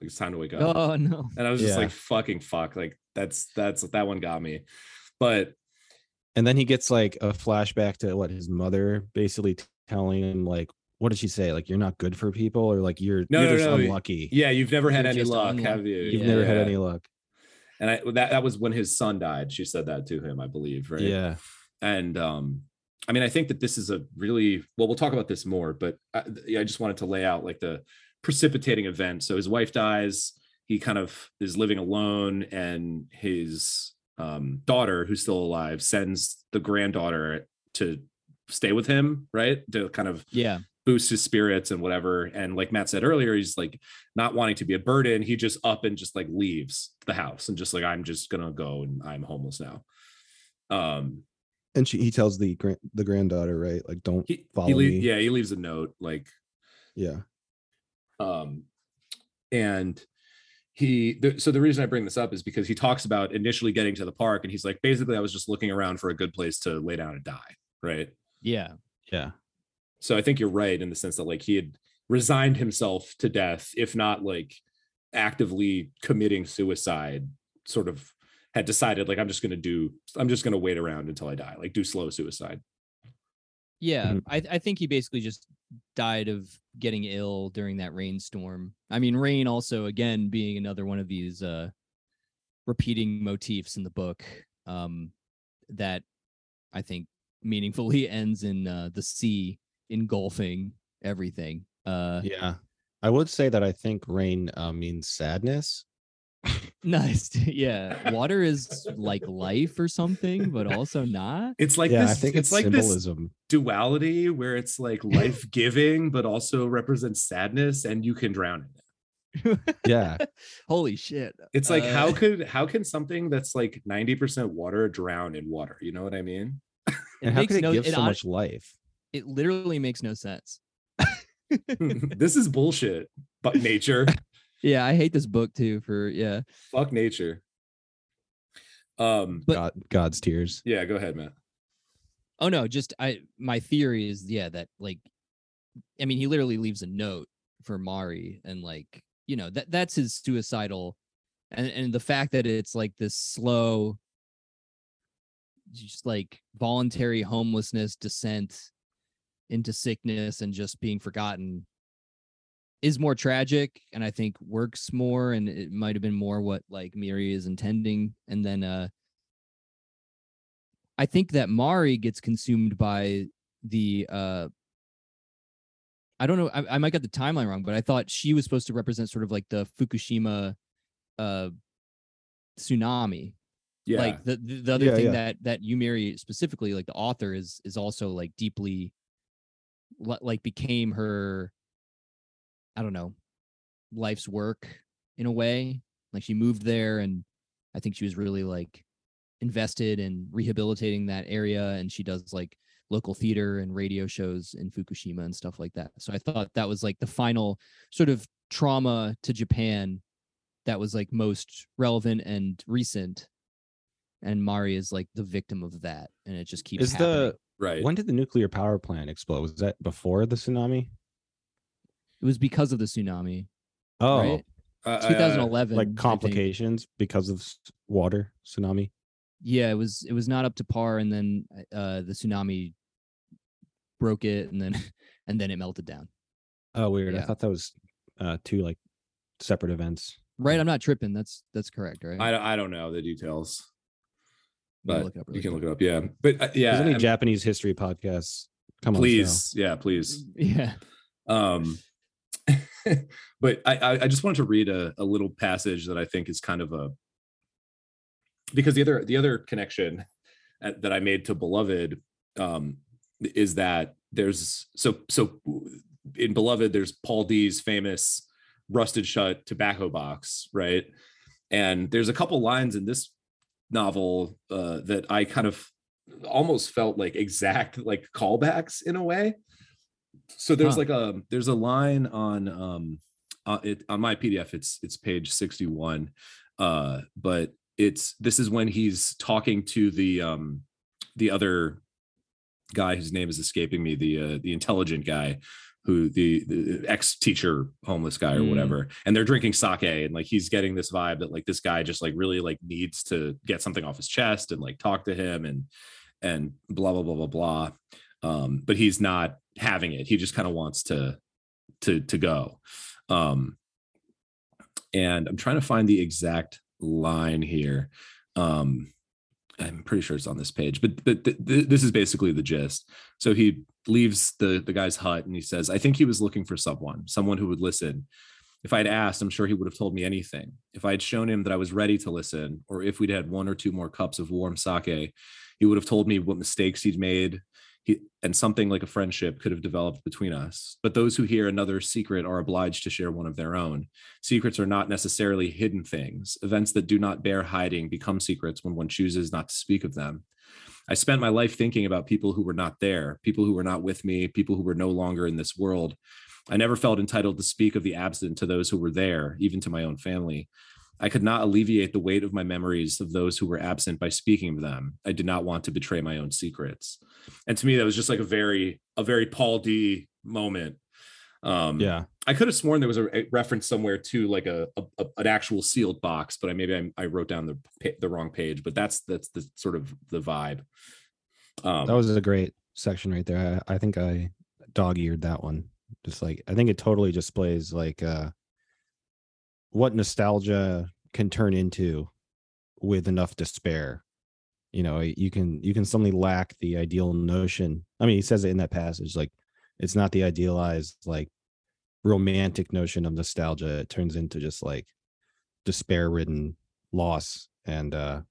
like it's time to wake up oh no and i was just Yeah. like fucking fuck like that's that's that one got me but And then he gets like a flashback to what his mother basically t- telling him like what did she say? Like you're not good for people or like you're No, you're no, just no, unlucky. yeah you've never had You're any luck unlucky. have you You've Yeah. never had any luck. And i that that was when his son died. She said that to him i believe right? Yeah. and um i mean i think that this is a really well we'll talk about this more but I, I just wanted to lay out like the precipitating event. So his wife dies. He kind of is living alone and his um daughter who's still alive sends the granddaughter to stay with him right? To kind of yeah boost his spirits and whatever. And like Matt said earlier, he's like not wanting to be a burden. He just up and just like leaves the house and just like I'm just gonna go and I'm homeless now. Um And she he tells the grand the granddaughter, right? Like don't he, follow he lea- me. yeah, he leaves a note like Yeah. um and he the, so the reason i bring this up is because he talks about initially getting to the park and he's like basically i was just looking around for a good place to lay down and die right yeah Yeah. So i think you're right in the sense that like he had resigned himself to death if not like actively committing suicide sort of had decided like i'm just going to do i'm just going to wait around until i die like do slow suicide yeah Mhm. I, I think he basically just died of getting ill during that rainstorm i mean rain also again being another one of these uh repeating motifs in the book um that i think meaningfully ends in uh the sea engulfing everything uh Yeah. I would say that I think rain uh, means sadness. nice yeah water is like life or something but also not it's like yeah, this I think it's, it's, like this duality where it's like life giving but also represents sadness and you can drown in it Yeah. holy shit it's like how Uh, could how can something that's like 90% water drown in water you know what i mean and how could it no give it so hon- much life? It literally makes no sense. This is bullshit. But nature. Yeah, I hate this book too for yeah. fuck nature. Um But- God, God's tears. yeah go ahead matt. Oh no, just I my theory is yeah that like I mean he literally leaves a note for Mari and like you know that that's his suicidal and and the fact that it's like this slow just like voluntary homelessness descent into sickness and just being forgotten is more tragic and I think works more and it might have been more what like Miri is intending and then uh I think that Mari gets consumed by the uh I don't know. I, I might get the timeline wrong, but I thought she was supposed to represent sort of like the Fukushima uh tsunami. Yeah. Like the the, the other Yeah, thing yeah. that that Yu Miri specifically, like the author, is is also like deeply like became her I don't know, life's work in a way. Like she moved there and I think she was really like invested in rehabilitating that area and she does like local theater and radio shows in Fukushima and stuff like that. So I thought that was like the final sort of trauma to Japan that was like most relevant and recent. And Mari is like the victim of that and it just keeps Is happening. the right. when did the nuclear power plant explode? Was that before the tsunami? it was because of the tsunami, Oh, right? Uh, uh, 2011 I like complications because of water tsunami. yeah it was it was not up to par and then uh the tsunami broke it and then and then it melted down Oh, weird. I thought that was uh two like separate events. right i'm not tripping that's that's correct right I, don't- I don't know the details, I'm gonna but look it up you can quick. look it up. Yeah. But uh, yeah. There's any I'm- Japanese history podcasts? Come on, please. Yeah. Please. yeah Um, but I, I I just wanted to read a, a little passage that I think is kind of a because the other the other connection at- that I made to Beloved um, is that there's so so in Beloved there's Paul D's famous rusted shut tobacco box, right? And there's a couple lines in this novel uh, that I kind of almost felt like exact like callbacks in a way. So there's Huh. like a there's a line on um uh, it on my PDF it's it's page 61 uh but it's this is when he's talking to the um the other guy whose name is escaping me the uh, the intelligent guy who the, the ex teacher homeless guy or Mm. whatever and they're drinking sake and like he's getting this vibe that like this guy just like really like needs to get something off his chest and like talk to him and and blah blah blah blah blah. Um but he's not having it. He just kind of wants to to to go. Um and i'm trying to find the exact line here. Um i'm pretty sure it's on this page but, but th- th- this is basically the gist. So he leaves the the guy's hut and he says i think he was looking for someone someone who would listen. If i'd asked i'm sure he would have told me anything. If i had shown him that i was ready to listen or if we'd had one or two more cups of warm sake he would have told me what mistakes he'd made he, and something like a friendship could have developed between us. But those who hear another's secret are obliged to share one of their own. Secrets are not necessarily hidden things. Events that do not bear hiding become secrets when one chooses not to speak of them. I spent my life thinking about people who were not there, people who were not with me, people who were no longer in this world. I never felt entitled to speak of the absent to those who were there, even to my own family. I could not alleviate the weight of my memories of those who were absent by speaking of them. I did not want to betray my own secrets. And to me, that was just like a very, a very Paul D moment. Um, Yeah. I could have sworn there was a, reference somewhere to like a, a, a- an actual sealed box, but I maybe I, I wrote down the the wrong page. But that's that's the sort of the vibe. Um, That was a great section right there. I, I think I dog eared that one. Just like I think it totally displays like uh what nostalgia can turn into with enough despair. You know, you can you can suddenly lack the ideal notion. I mean, he says it in that passage, like it's not the idealized, like romantic notion of nostalgia. It turns into just like despair ridden loss and uh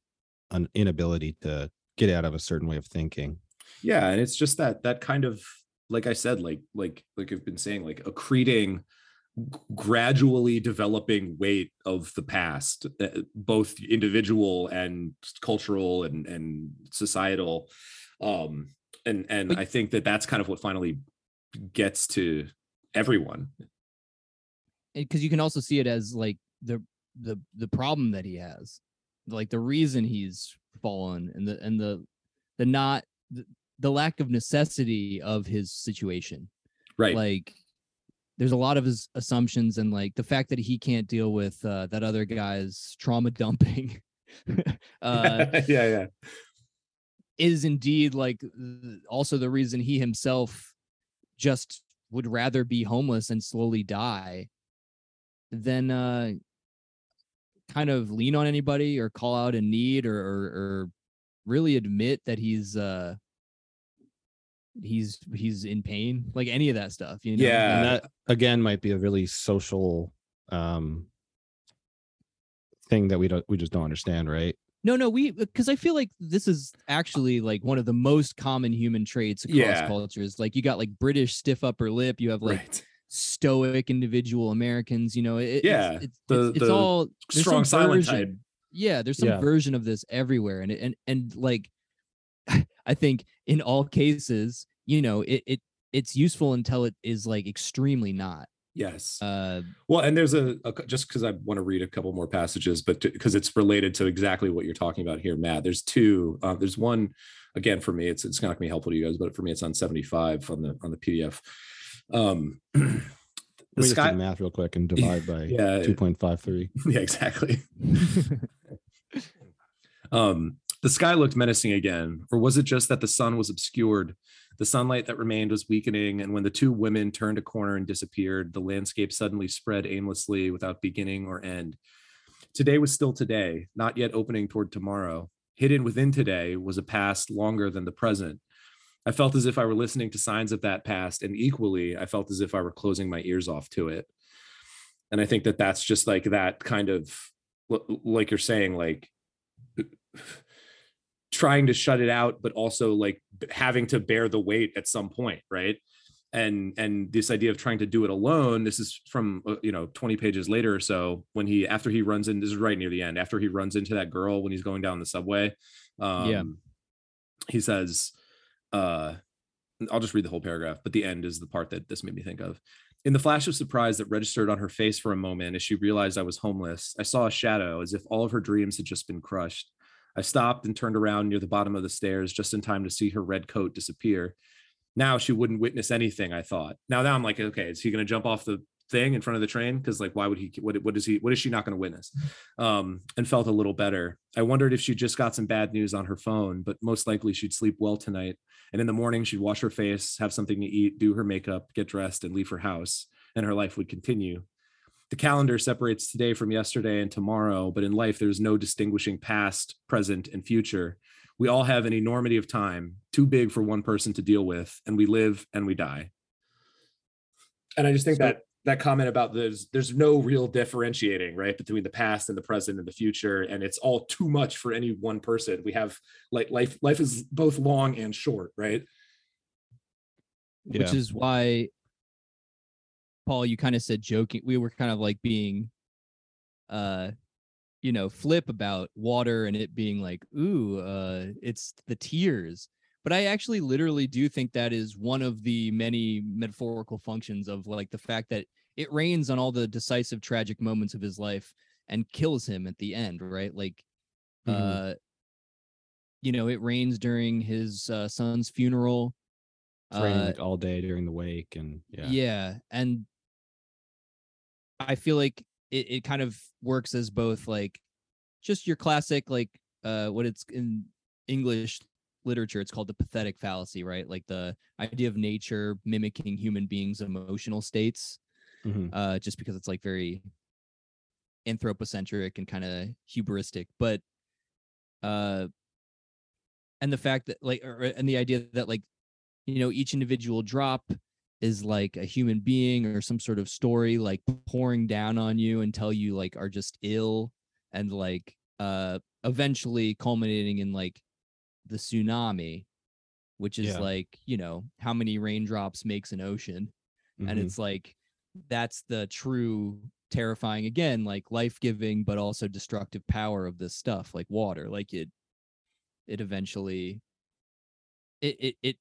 an inability to get out of a certain way of thinking. yeah and it's just that that kind of like i said like like like i've been saying like accreting gradually developing weight of the past uh, both individual and cultural and and societal. Um and and But- i think that that's kind of what finally gets to everyone. Because you can also see it as like the the the problem that he has like the reason he's fallen and the and the the not the, the lack of necessity of his situation. Right. Like there's a lot of his assumptions and like the fact that he can't deal with uh, that other guy's trauma dumping uh yeah yeah. is indeed like also the reason he himself just would rather be homeless and slowly die than uh kind of lean on anybody or call out a need or or, or really admit that he's uh he's he's in pain like any of that stuff you know Yeah. and that again might be a really social um thing that we don't we just don't understand right no no we because i feel like this is actually like one of the most common human traits across Yeah. cultures like you got like british stiff upper lip you have like right. stoic individual americans you know it, Yeah, it's, it's, the- it's, it's the all strong some silent type. yeah there's some Yeah. version of this everywhere and and and like i think in all cases you know it, it it's useful until it is like extremely not Yes. uh Well, and there's a, a just because I want to read a couple more passages, but because it's related to exactly what you're talking about here, Matt. There's two. Uh, there's one, again for me, it's it's not going to be helpful to you guys, but for me, it's on 75 on the on the PDF. Um, Let the me just do math real quick and divide by Yeah. 2.53 Yeah, exactly. Um, the sky looked menacing again, or was it just that the sun was obscured? The sunlight that remained was weakening, and when the two women turned a corner and disappeared, the landscape suddenly spread aimlessly without beginning or end. Today was still today, not yet opening toward tomorrow. Hidden within today was a past longer than the present. I felt as if I were listening to signs of that past, and equally, I felt as if I were closing my ears off to it. And I think that that's just like that kind of, like you're saying, like trying to shut it out but also like having to bear the weight at some point right and and this idea of trying to do it alone this is from uh, you know 20 pages later or so when he after he runs in this is right near the end after he runs into that girl when he's going down the subway um Yeah. he says uh i'll just read the whole paragraph but the end is the part that this made me think of in the flash of surprise that registered on her face for a moment as she realized I was homeless, I saw a shadow as if all of her dreams had just been crushed. I stopped and turned around near the bottom of the stairs just in time to see her red coat disappear. Now she wouldn't witness anything, I thought. Now, now I'm like, okay, is he going to jump off the thing in front of the train? Because like, why would he? What, what is he? What is she not going to witness? Um, and felt a little better. I wondered if she just got some bad news on her phone, but most likely she'd sleep well tonight. And in the morning, she'd wash her face, have something to eat, do her makeup, get dressed, and leave her house, and her life would continue. The calendar separates today from yesterday and tomorrow, but in life, there's no distinguishing past, present, and future. We all have an enormity of time, too big for one person to deal with, and we live and we die. And I just think So- that that comment about there's there's no real differentiating right between the past and the present and the future and it's all too much for any one person we have like life life is both long and short right yeah which is why paul you kind of said joking we were kind of like being uh you know flip about water and it being like ooh uh it's the tears but i actually literally do think that is one of the many metaphorical functions of like the fact that it rains on all the decisive tragic moments of his life and kills him at the end right like Mhm. uh you know it rains during his uh, son's funeral It's raining, uh, all day during the wake and yeah yeah. and I feel like it, it kind of works as both like just your classic like uh what it's in English literature it's called the pathetic fallacy, right? Like the idea of nature mimicking human beings' emotional states Mhm. uh just because it's like very anthropocentric and kind of hubristic but uh and the fact that like or, and the idea that like you know each individual drop is like a human being or some sort of story like pouring down on you until you like are just ill and like uh eventually culminating in like the tsunami which is Yeah. like you know how many raindrops makes an ocean and Mhm. it's like that's the true terrifying again like life-giving but also destructive power of this stuff like water like it it eventually it it it,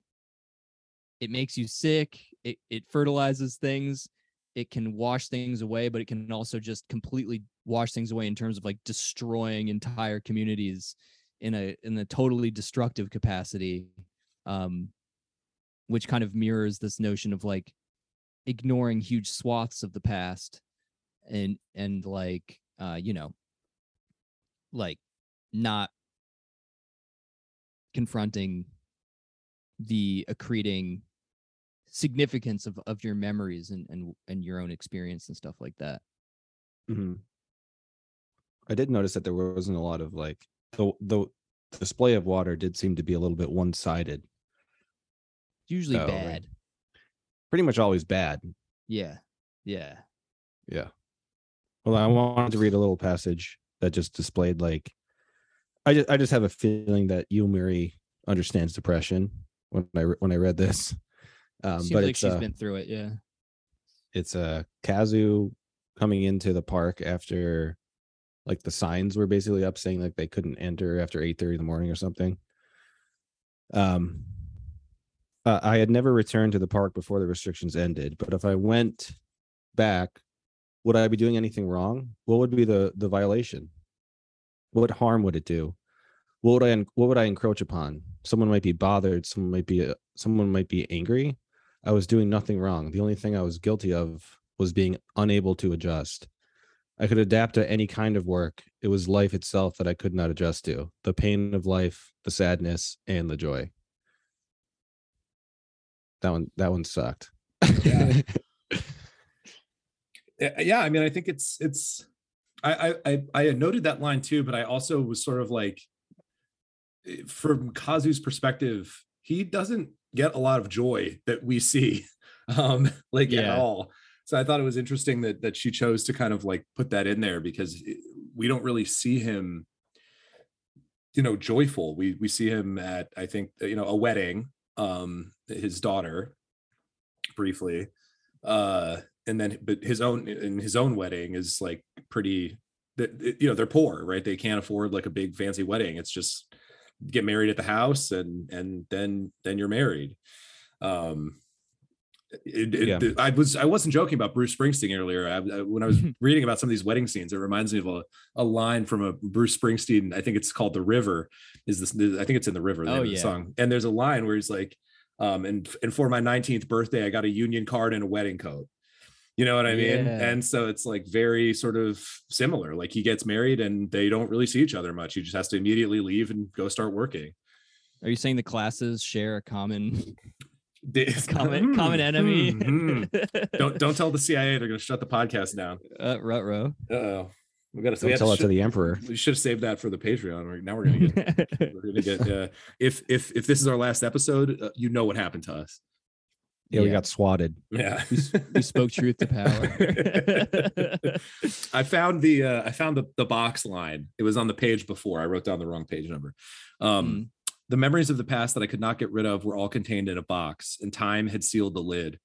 it makes you sick it it fertilizes things it can wash things away but it can also just completely wash things away in terms of like destroying entire communities in a in a totally destructive capacity um which kind of mirrors this notion of like ignoring huge swaths of the past and and like uh you know like not confronting the accreting significance of of your memories and and and your own experience and stuff like that Mhm. I did notice that there wasn't a lot of like the the display of water did seem to be a little bit one sided. Usually right. bad. Pretty much always bad. Yeah. Yeah. Yeah. Well, I wanted to read a little passage that just displayed like I just I just have a feeling that Yu Miri understands depression when I when I read this. Um, Seems but like she's uh, been through it. Yeah. it's uh Kazu coming into the park after like the signs were basically up saying like they couldn't enter after 8 30 in the morning or something. Um uh, I had never returned to the park before the restrictions ended, but if I went back, would I be doing anything wrong? What would be the the violation? What harm would it do? What would I what would I encroach upon? Someone might be bothered. Someone might be uh, someone might be angry. I was doing nothing wrong. The only thing I was guilty of was being unable to adjust. I could adapt to any kind of work. It was life itself that I could not adjust to. The pain of life, the sadness, and the joy. That one that one sucked. Yeah. Yeah, I mean, I think it's it's. I I I- noted that line too, but I also was sort of like, eh, from Kazu's perspective, he doesn't get a lot of joy that we see, um, like at all. So I thought it was interesting that that she chose to kind of like put that in there because we don't really see him, you know, joyful. We we see him at I think you know a wedding, um, his daughter, briefly, uh and then but his own in his own wedding is like pretty that you know they're poor right they can't afford like a big fancy wedding it's just get married at the house and and then then you're married um it, it- Yeah. the- I was I wasn't joking about Bruce Springsteen earlier. I, I- when I was reading about some of these wedding scenes, it reminds me of a, a line from a Bruce Springsteen. I think it's called "The River." Is this? I think it's in the River. The Oh, name of the yeah. song. And there's a line where he's like, um, and and for my 19th birthday, I got a union card and a wedding coat. You know what I mean? Yeah. And so it's like very sort of similar. Like he gets married and they don't really see each other much. He just has to immediately leave and go start working. Are you saying the classes share a common This- common common Hmm, enemy? hmm, hmm. Don't don't tell the CIA they're gonna shut the podcast down. uh, row. Uh oh. We gotta Don't tell it to the emperor. We should have saved that for the Patreon. We're- Now we're gonna get we're gonna get uh, if if if this is our last episode, uh, you know what happened to us. Yeah, we got swatted. Yeah. we spoke truth to power. I found the uh, I found the the box line. It was on the page before. I wrote down the wrong page number. Um, The memories of the past that I could not get rid of were all contained in a box, and time had sealed the lid.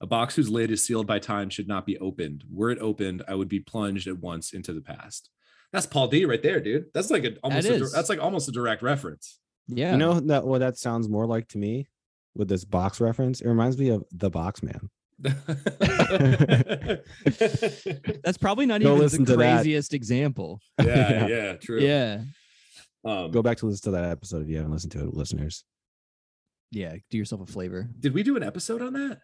A box whose lid is sealed by time should not be opened. Were it opened, I would be plunged at once into the past. That's Paul D right there, dude. That's like a almost a, that's like almost a direct reference. yeah. You know that what that sounds more like to me with this box reference? It reminds me of the box man. that's probably not Go even the to that. craziest example. yeah, yeah, true. Yeah. Um, Go back to listen to that episode if you haven't listened to it, listeners. Yeah. Do yourself a flavor. did we do an episode on that?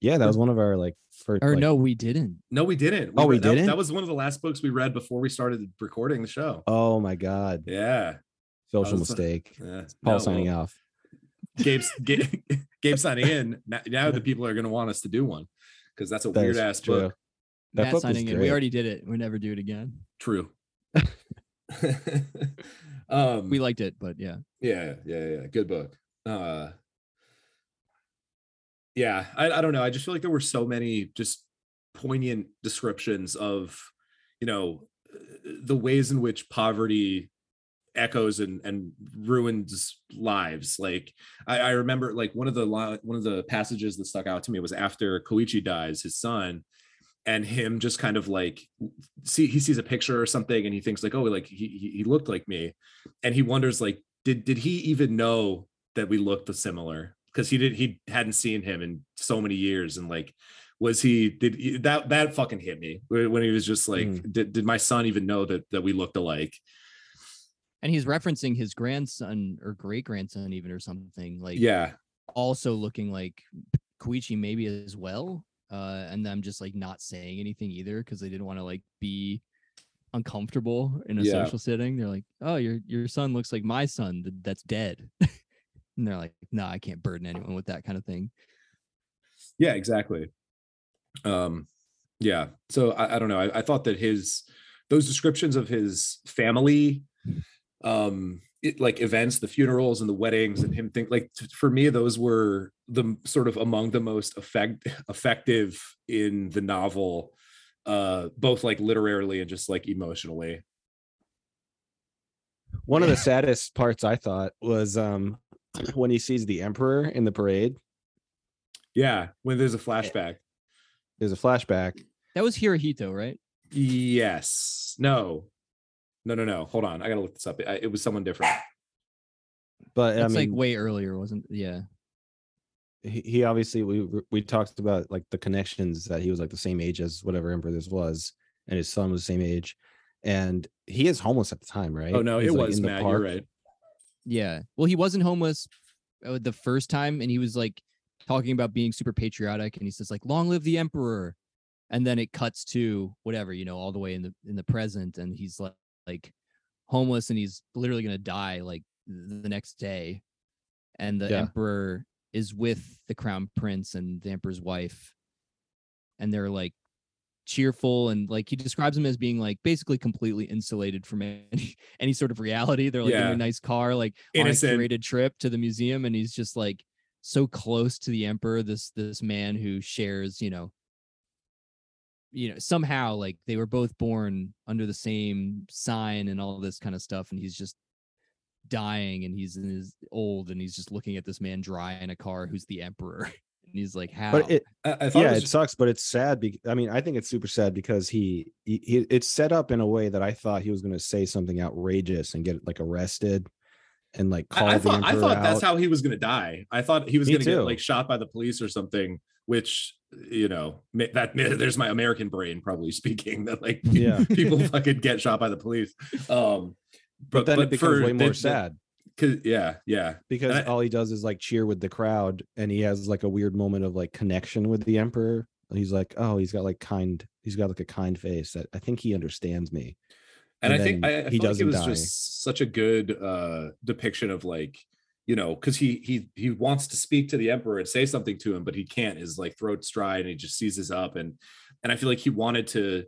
Yeah, that was one of our like first. Or like- no, we didn't. No, we didn't. Oh, we that- didn't? That was one of the last books we read before we started recording the show. Oh my god, Yeah. social mistake. yeah. Paul No, signing well, off. Gabe's Gabe, Gabe signing in. Now, now the people are going to want us to do one because that's a That weird is ass true. book. That Matt book signing in. We already did it. We never do it again. True. um, We liked it, but yeah. yeah, yeah, yeah. Good book. Uh, yeah, I, I don't know. I just feel like there were so many just poignant descriptions of, you know, the ways in which poverty echoes and and ruins lives. Like I, I remember, like one of the one of the passages that stuck out to me was after Koichi dies, his son, and him just kind of like see he sees a picture or something, and he thinks like, oh, like he he, looked like me, and he wonders like, did did he even know that we looked similar? Because he did he hadn't seen him in so many years, and like was he did he- that that fucking hit me when when he was just like Mm. did, did my son even know that that we looked alike And he's referencing his grandson or great grandson, even or something like yeah also looking like Koichi maybe as well. Uh, and them just like not saying anything either because they didn't want to like be uncomfortable in a Yeah. social setting. They're like, "Oh, your your son looks like my son that's dead," and they're like, "No, I can't burden anyone with that kind of thing." yeah exactly um yeah so i, I don't know I, I thought that his those descriptions of his family um it, like events, the funerals and the weddings, and him think like t- for me, those were the sort of among the most effect effective in the novel, uh, both like literarily and just like emotionally. One of the saddest parts I thought was um when he sees the emperor in the parade. Yeah, when there's a flashback. There's a flashback. That was Hirohito, right? Yes. No. No. No. No. Hold on. I gotta look this up. I, it was someone different. But I It's mean, like way earlier, wasn't? Yeah. he, he obviously we we talked about like the connections that he was like the same age as whatever emperor this was, and his son was the same age, and he is homeless at the time, right? Oh no, He's, it like, was in the Matt. You're right. Yeah. Well, he wasn't homeless uh, the first time, and he was like talking about being super patriotic, and he says like "Long live the emperor," and then it cuts to whatever you know, all the way in the in the present, and he's like like homeless, and he's literally gonna die like the next day, and the Yeah. emperor is with the crown prince and the emperor's wife, and they're like cheerful and like he describes him as being like basically completely insulated from any any sort of reality. They're like in a nice car, like Innocent. on a curated trip to the museum, and he's just like so close to the emperor. This this man who shares, you know, you know, somehow like they were both born under the same sign and all this kind of stuff, and he's just dying and he's in his old and he's just looking at this man dry in a car who's the emperor and he's like how But it I, I yeah, it it sucks, but it's sad. Be- I mean, I think it's super sad because he, he, he it's set up in a way that I thought he was going to say something outrageous and get like arrested and like call I, I the thought I thought out. that's how he was gonna die. I thought he was Me gonna get like shot by the police or something, which you know that there's my American brain probably speaking that like Yeah. people fucking get shot by the police. Um, but, then it becomes for way more sad. sad 'cause- yeah, yeah, because I- all he does is like cheer with the crowd, and he has like a weird moment of like connection with the emperor. He's like, oh, he's got like kind, he's got like a kind face that I think he understands me. and, And I think I, I he felt like it was die. just such a good uh depiction of like you know because he he he wants to speak to the emperor and say something to him but he can't his like throat's dry and he just seizes up. And and i feel like he wanted to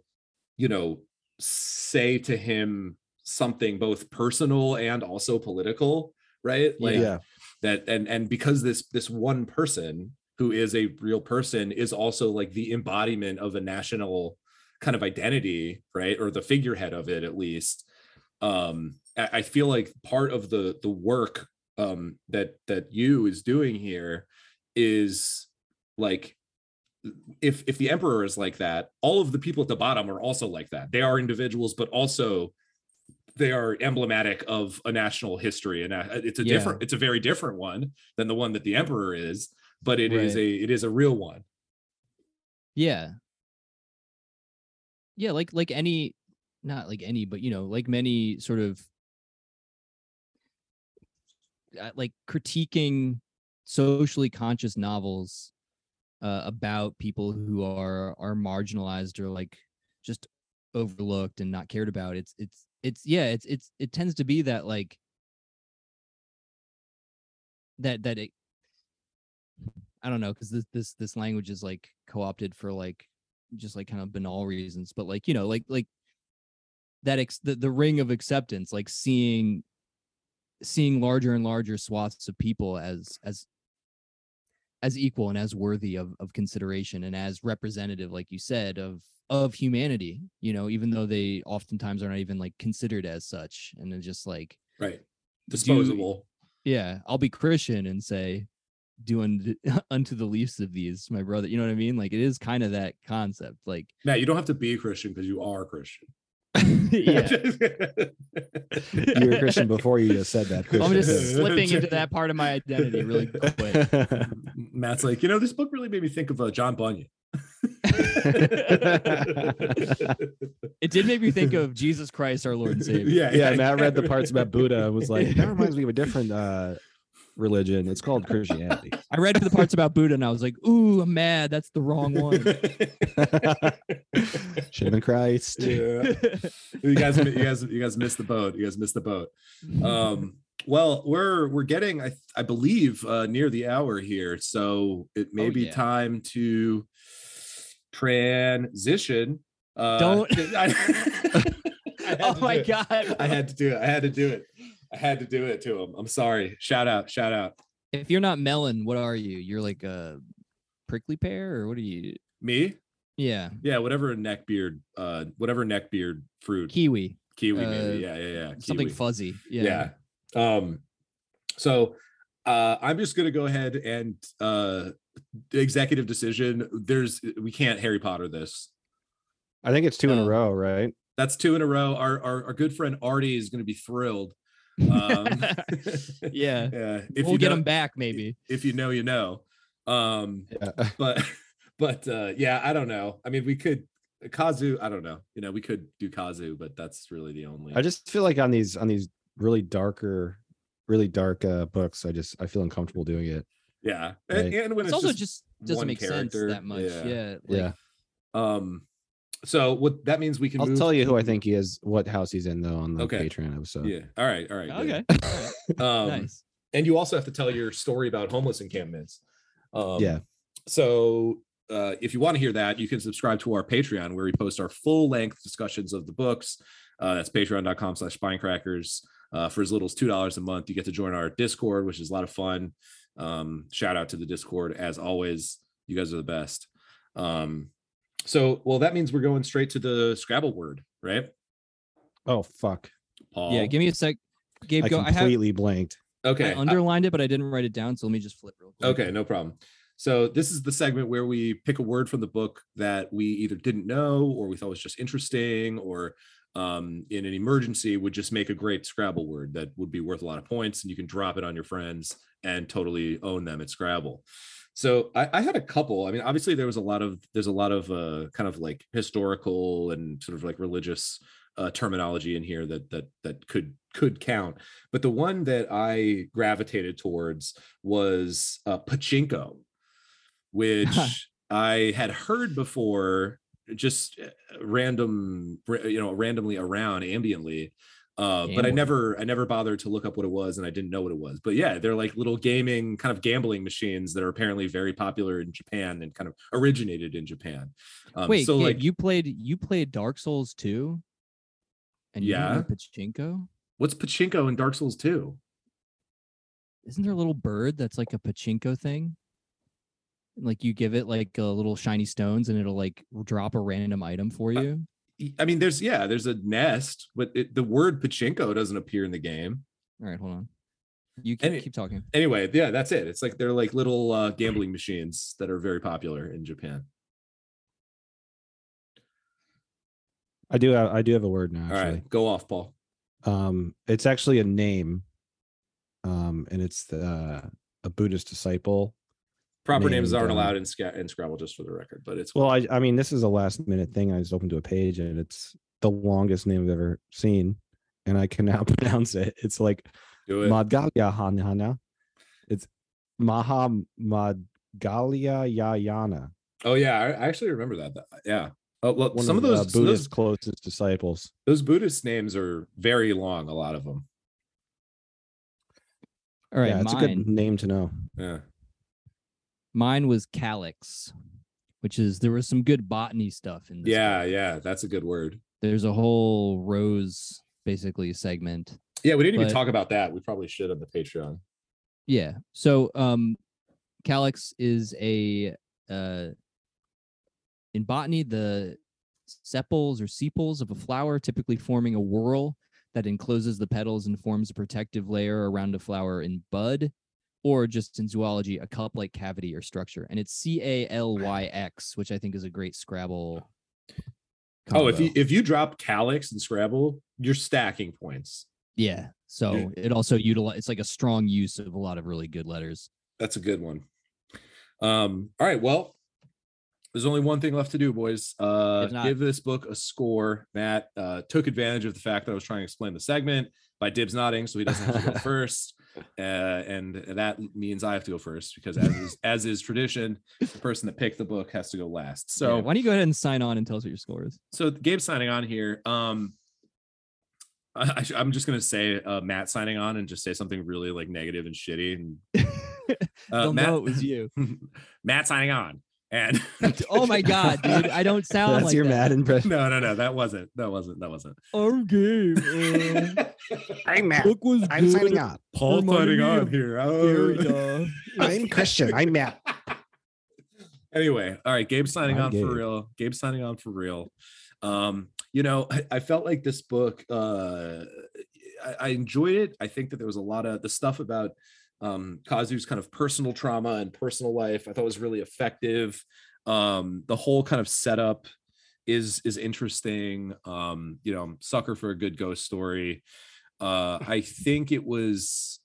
you know say to him something both personal and also political right? Like yeah, that and and because this this one person who is a real person is also like the embodiment of a national kind of identity right? Or the figurehead of it at least. Um i, I feel like part of the the work um that that Yu is doing here is like if if the emperor is like that all of the people at the bottom are also like that they are individuals but also they are emblematic of a national history and uh, it's a Yeah. different it's a very different one than the one that the emperor is but it is Right. a it is a real one Yeah. Yeah, like like any not like any, but you know, like many sort of like critiquing socially conscious novels uh, about people who are are marginalized or like just overlooked and not cared about. It's it's it's yeah, it's it's it tends to be that like that that it I don't know because this this this language is like co-opted for like just like kind of banal reasons, but like you know like like that ex- the, the ring of acceptance, like seeing seeing larger and larger swaths of people as as as equal and as worthy of of consideration and as representative, like you said, of of humanity. You know, even though they oftentimes are not even like considered as such, and it's just like right disposable yeah, I'll be Christian and say, do unto, unto the least of these, my brother. You know what I mean? Like it is kind of that concept. Like, Matt, you don't have to be a christian because you are a christian yeah, you were Christian before you just said that. I'm just slipping into that part of my identity really quick. Matt's like, you know, this book really made me think of uh, John Bunyan. It did make me think of Jesus Christ, our Lord and Savior. yeah, yeah, Matt read the parts about Buddha and was like, that reminds me of a different uh, religion. It's called Christianity. I read the parts about Buddha and I was like, ooh, I'm mad. That's the wrong one. Should have been Christ. yeah. You guys, you guys, you guys missed the boat. You guys missed the boat. Um, well, we're we're getting, I I believe, uh, near the hour here, so it may Oh, be yeah. time to transition. Uh, Don't- I, I oh my do it. God. I had to do it. I had to do it. I had to do it to him. I'm sorry. Shout out, shout out. If you're not melon, what are you? You're like a prickly pear, or what are you? Me? Yeah, Yeah, whatever neck beard, uh, whatever neck beard fruit. kiwi, Kiwi, uh, maybe. Yeah, yeah, yeah. something fuzzy. Yeah. yeah. Um, so uh I'm just gonna go ahead and uh executive decision. There's we can't Harry Potter this. I think it's two in a Oh. row, right? That's two in a row. Our our, our good friend Artie is gonna be thrilled. Um, yeah. yeah. If we'll you get know, them back, maybe. if you know, you know. Um, Yeah. but but uh yeah, I don't know. I mean, we could Kazu, I don't know. You know, we could do Kazu, but that's really the only I just feel like on these on these really darker, really dark uh books, I just I feel uncomfortable doing it. yeah. And, Right. and when It's, it's, also just, just, doesn't make character, sense that much. yeah. Yeah. like, yeah. um so what that means we can I'll move tell you who I think he is, what house he's in though on the Okay. Patreon episode. Yeah. All right. All right. good. Okay. Um, nice. and you also have to tell your story about homeless encampments. Um, Yeah. So uh, if you want to hear that, you can subscribe to our Patreon where we post our full length discussions of the books. Uh, that's patreon.com slash spinecrackers. Uh, for as little as $2 a month, you get to join our Discord, which is a lot of fun. Um, shout out to the Discord. As always, you guys are the best. Um, so, well, that means we're going straight to the Scrabble word, right? Oh fuck. Paul. Yeah. Give me a sec. Gabe, I go. I have completely blanked. okay. I I- underlined it, but I didn't write it down. So let me just flip real quick. Okay, no problem. So this is the segment where we pick a word from the book that we either didn't know or we thought was just interesting or um, in an emergency would just make a great Scrabble word that would be worth a lot of points and you can drop it on your friends and totally own them at Scrabble. So I, I had a couple. I mean, obviously there was a lot of there's a lot of uh, kind of like historical and sort of like religious uh, terminology in here that that that could could count. But the one that I gravitated towards was uh, pachinko, which I had heard before, just uh, random, you know, randomly around ambiently. Uh, but I never, I never bothered to look up what it was, and I didn't know what it was. But yeah, they're like little gaming, kind of gambling machines that are apparently very popular in Japan and kind of originated in Japan. Um, Wait, so like, you played you played Dark Souls 2? And you Yeah. Pachinko? what's pachinko in Dark Souls 2? Isn't there a little bird that's like a pachinko thing? Like you give it like a little shiny stones and it'll like drop a random item for you. I mean, there's yeah, there's a nest, but it, the word pachinko doesn't appear in the game. All right, hold on. You keep, Any- keep talking. Anyway, yeah, that's it. It's like they're like little uh, gambling machines that are very popular in Japan. I do have I do have a word now, All actually. right, go off, Paul. Um it's actually a name. Um and it's the uh, a Buddhist disciple. Proper names aren't um, allowed in, Sca- in Scrabble, just for the record. But it's Well, I I mean this is a last minute thing. I just opened to a page and it's the longest name I've ever seen. And I can now pronounce it. It's like do it. Madgalya Hanana. It's Maha Madgalya Yayana. oh yeah, I, I actually remember that. That- Yeah. Oh, well, One some of of, those, uh, Buddhist those closest disciples. those Buddhist names are very long. A lot of them. All right, yeah, it's a good name to know. Yeah. Mine was calyx, which is there was some good botany stuff in this. Yeah, book. yeah, that's a good word. There's a whole rose basically segment. Yeah, we didn't even talk about that. We probably should on the Patreon. Yeah. So um calyx is a uh in botany the sepals or sepals of a flower typically forming a whorl that encloses the petals and forms a protective layer around a flower in bud or just in zoology a cup-like cavity or structure and it's C A L Y X which I think is a great scrabble Oh, if you if you drop calyx and Scrabble, you're stacking points. yeah so it also utilize it's like a strong use of a lot of really good letters That's a good one. Um, all right, well, there's only one thing left to do, boys. Uh not- give this book a score. Matt uh took advantage of the fact that I was trying to explain the segment by dibs nodding, so he doesn't have to go first. Uh, and that means I have to go first because as is as is tradition, the person that picked the book has to go last. so So why don't you go ahead and sign on and tell us what your score is so Gabe's signing on here. Um, I, am just gonna say uh, Matt signing on and just say something really like negative and shitty. And uh, They'll Matt, know it was you. Matt signing on, And oh my god, dude! I don't sound That's like your that. mad impression. no, no, no, that wasn't. That wasn't. That wasn't. Our game. Uh, I'm Matt. book was I'm signing off. Paul signing me on here. Oh. Derrida. I'm Christian. I'm Matt. anyway, all right. Gabe signing I'm on Gabe. for real. Gabe signing on for real. Um, you know, I, I felt like this book. Uh, I, I enjoyed it. I think that there was a lot of the stuff about um Kazu's kind of personal trauma and personal life. I thought was really effective. Um, the whole kind of setup is is interesting. Um, you know, I'm sucker for a good ghost story. Uh, I think it was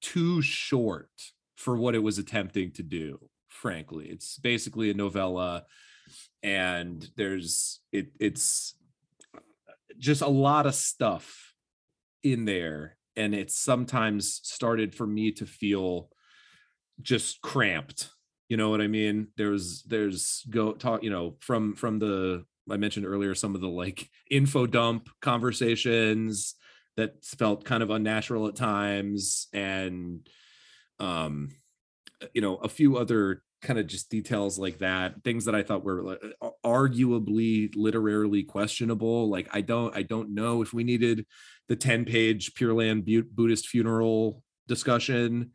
too short for what it was attempting to do frankly it's basically a novella and there's it it's just a lot of stuff in there and it's sometimes started for me to feel just cramped you know what i mean? There's there's go talk you know from from the i mentioned earlier some of the like info dump conversations that felt kind of unnatural at times and um you know a few other kind of just details like that things that i thought were like, arguably literarily questionable like i don't i don't know if we needed the 10 page pure land Bu- buddhist funeral discussion.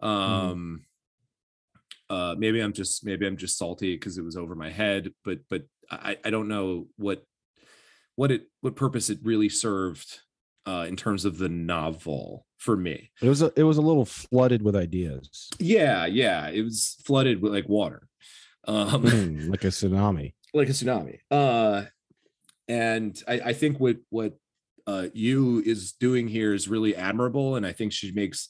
Um uh maybe i'm just maybe i'm just salty because it was over my head but but i i don't know what what it what purpose it really served uh in terms of the novel for me. It was a, it was a little flooded with ideas, yeah yeah it was flooded with like water. Um Mm, like a tsunami. like a tsunami. Uh and i i think what what uh Yu is doing here is really admirable and i think she makes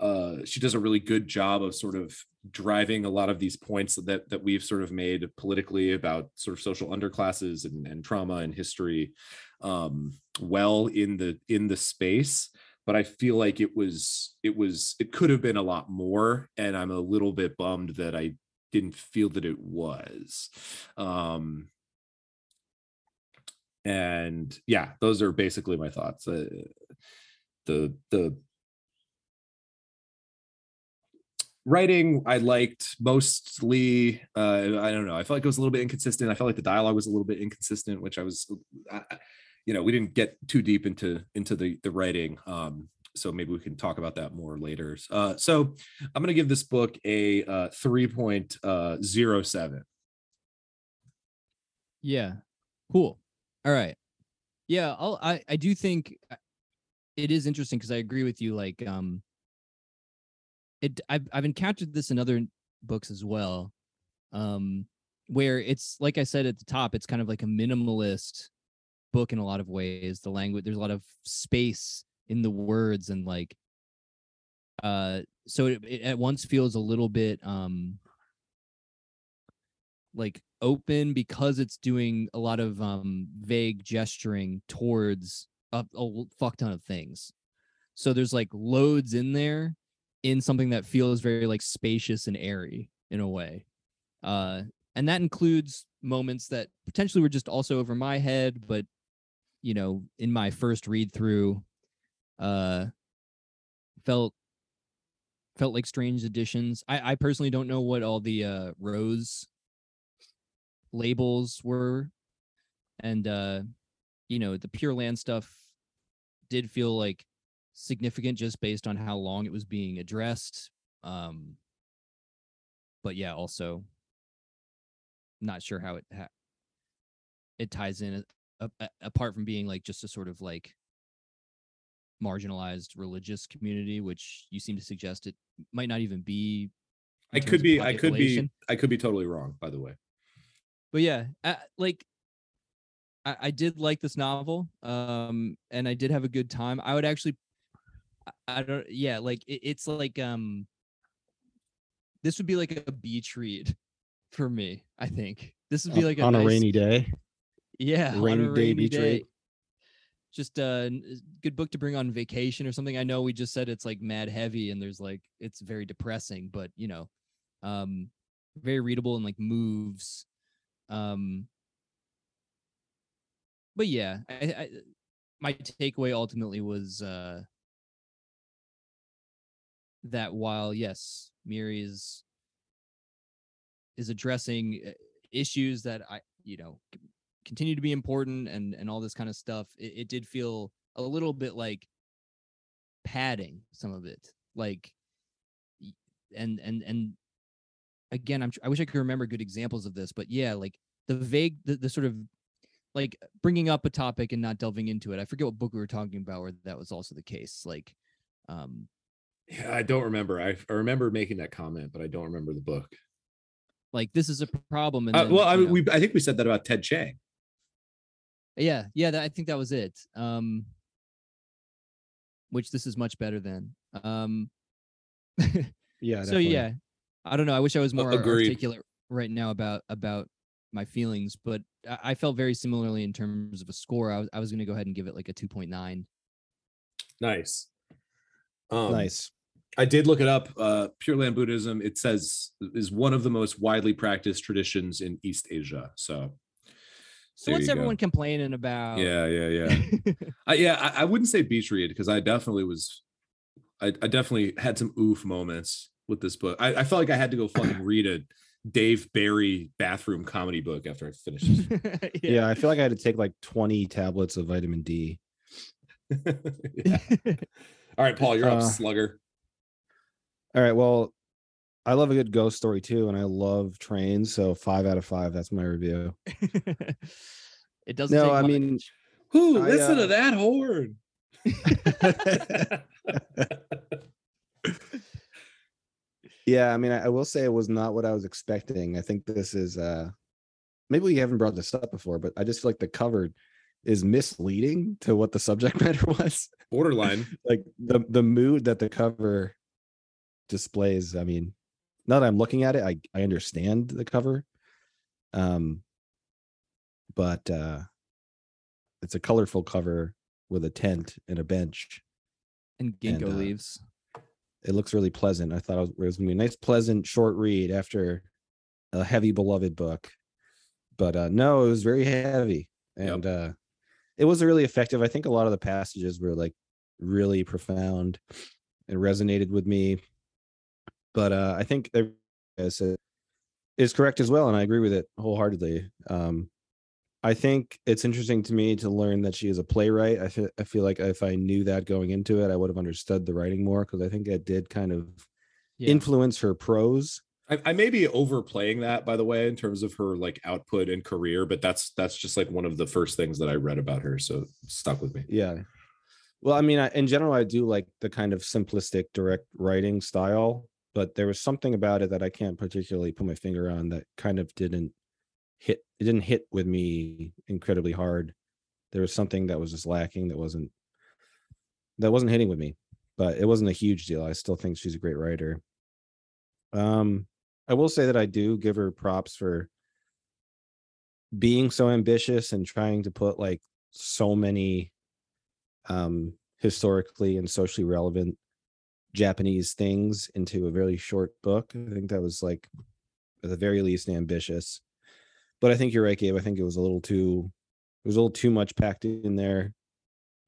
uh she does a really good job of sort of driving a lot of these points that that we've sort of made politically about sort of social underclasses and, and trauma and history um well in the in the space but i feel like it was it was it could have been a lot more and i'm a little bit bummed that i didn't feel that it was um and yeah those are basically my thoughts uh, the the writing i liked mostly uh i don't know i felt like it was a little bit inconsistent i felt like the dialogue was a little bit inconsistent which i was I, I- you know we didn't get too deep into into the the writing um so maybe we can talk about that more later uh so i'm to give this book a uh 3.07 Yeah. Cool. All right. Yeah, I'll, I I do think uh, it is interesting because I agree with you. Like, um, it I've I've encountered this in other books as well, um, where it's like I said at the top, it's kind of like a minimalist book in a lot of ways. The language there's a lot of space in the words and like, uh, so it, it at once feels a little bit um like open because it's doing a lot of um vague gesturing towards a fuck ton of things so there's like loads in there in something that feels very like spacious and airy in a way uh and that includes moments that potentially were just also over my head but you know in my first read through uh felt felt like strange additions i i personally don't know what all the uh rose labels were and uh you know the pure land stuff did feel like significant just based on how long it was being addressed um but yeah also not sure how it ha- it ties in a, apart from being like just a sort of like marginalized religious community which you seem to suggest it might not even be i could be i could be i could be totally wrong by the way. But yeah uh, like I, I did like this novel um and i did have a good time. I would actually i, I don't yeah like it, it's like um this would be like a beach read for me i think. This would be On- like a on a nice- rainy day. Yeah rainy a day beach day. Just a n- good book to bring on vacation or something. I know we just said it's like mad heavy and there's like it's very depressing but you know um very readable and like moves um but yeah I, I my takeaway ultimately was uh that while yes miri is is addressing uh, issues that I, you know, continue to be important and and all this kind of stuff. It, it did feel a little bit like padding some of it, like, and and and again, I'm I wish I could remember good examples of this, but yeah, like the vague, the, the sort of like bringing up a topic and not delving into it. I forget what book we were talking about where that was also the case. Like, um, Yeah, I don't remember. I, I remember making that comment, but I don't remember the book. like this is a problem. And Uh, well, I you know- we I think we said that about Ted Chiang. Yeah, yeah, that, I think that was it. Um, which this is much better than. Um, Yeah. so definitely. yeah, I don't know. I wish I was more agreed. articulate right now about about my feelings, but I, I felt very similarly in terms of a score. I was I was going to go ahead and give it like a two point nine. Nice. Um, nice. I did look it up. Uh, Pure Land Buddhism, it says, is one of the most widely practiced traditions in East Asia. So, So there what's you go. everyone complaining about? Yeah, yeah, yeah. I, yeah, I, I wouldn't say beach read because I definitely was, I, I definitely had some oof moments with this book. I, I felt like I had to go fucking read a Dave Barry bathroom comedy book after I finished. this. Yeah. I feel like I had to take like 20 tablets of vitamin D. All right, Paul, you're up, Uh, slugger. All right. Well, I love a good ghost story too, and I love trains. So five out of five. That's my review. it doesn't. No, take I mean, Who listen uh, to that horn? yeah. I mean, I, I will say it was not what I was expecting. I think this is uh maybe we haven't brought this up before, but I just feel like the cover is misleading to what the subject matter was. Borderline. like the the mood that the cover displays. I mean, now that I'm looking at it, I I understand the cover. Um, but uh it's a colorful cover with a tent and a bench. and ginkgo and, uh, leaves. It looks really pleasant. I thought it was, was gonna be a nice, pleasant, short read after a heavy, beloved book. But uh no, it was very heavy, Yep. and uh it was really effective. I think a lot of the passages were like really profound and resonated with me. But uh I think everything is correct as well, and I agree with it wholeheartedly. Um I think it's interesting to me to learn that she is a playwright. I feel I feel like if I knew that going into it, I would have understood the writing more because I think it did kind of Yeah. influence her prose. I, I may be overplaying that, by the way, in terms of her like output and career, but that's that's just like one of the first things that I read about her, so it stuck with me. Yeah. Well, I mean, I, in general, I do like the kind of simplistic, direct writing style, but there was something about it that I can't particularly put my finger on that kind of didn't hit. It didn't hit with me incredibly hard. There was something that was just lacking. That wasn't that wasn't hitting with me, but it wasn't a huge deal. I still think she's a great writer. Um, I will say that I do give her props for being so ambitious and trying to put like so many um historically and socially relevant Japanese things into a very short book. I think that was like at the very least ambitious. But I think you're right, Gabe. I think it was a little too it was a little too much packed in there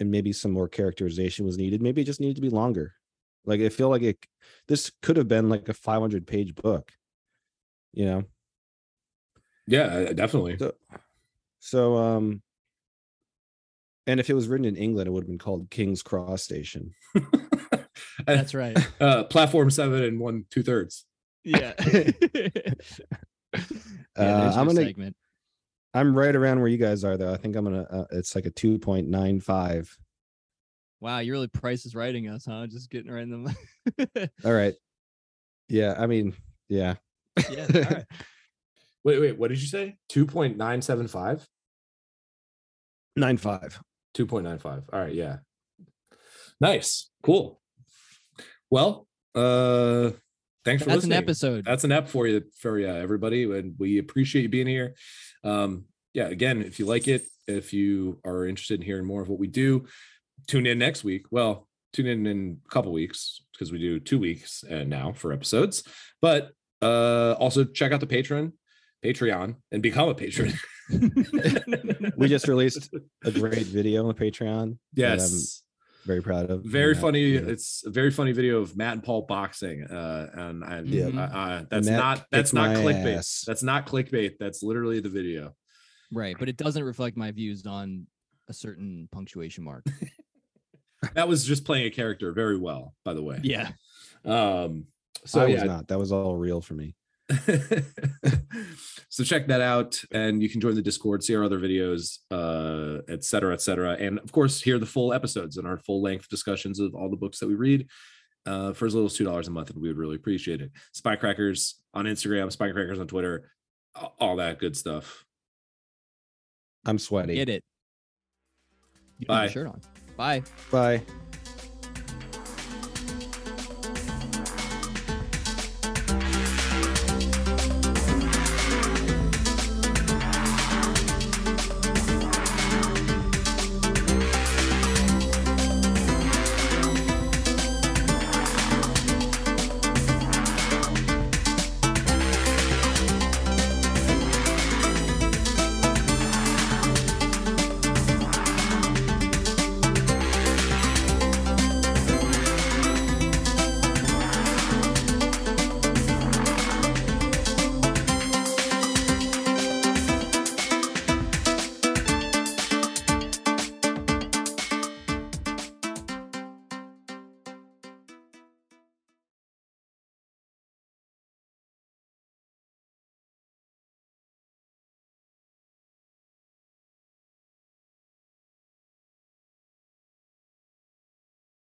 and maybe some more characterization was needed. Maybe it just needed to be longer. Like I feel like it this could have been like a 500 page book. You know? Yeah, uh, definitely. So, so um, and if it was written in England, it would have been called King's Cross Station. That's right. uh, platform seven and one two thirds. Yeah. Uh, I'm gonna, segment. I'm right around where you guys are, though. I think I'm gonna. Uh, it's like a two point nine five. Wow, you're really price is writing us, huh? Just getting right in the. All right. Yeah, I mean, yeah. yeah. All right. Wait, wait, what did you say? Two point nine seven five. Nine five. 2.95. All right, yeah. Nice. Cool. Well, uh thanks for That's an episode. That's an app for you for you, everybody. And we appreciate you being here. Um, yeah, again, if you like it, if you are interested in hearing more of what we do, tune in next week. Well, tune in in a couple weeks because we do two weeks and now for episodes. But uh also check out the Patreon, Patreon, and become a patron. We just released a great video on Patreon. that, um, yes. Very proud of. very in funny video. it's a very funny video of matt and paul boxing uh and I, Yeah. uh, uh, that's Matt not that's not clickbait ass. that's not clickbait that's literally the video Right, but it doesn't reflect my views on a certain punctuation mark. that was just playing a character very well by the way Yeah. um So so I was yeah not. That was all real for me. so check that out and you can join the discord see our other videos uh et cetera et cetera and of course hear the full episodes and our full length discussions of all the books that we read uh for as little as two dollars a month and we would really appreciate it spinecrackers on instagram spinecrackers on twitter all that good stuff I'm sweaty. Get it. You don't Bye. a shirt on. Bye. Bye.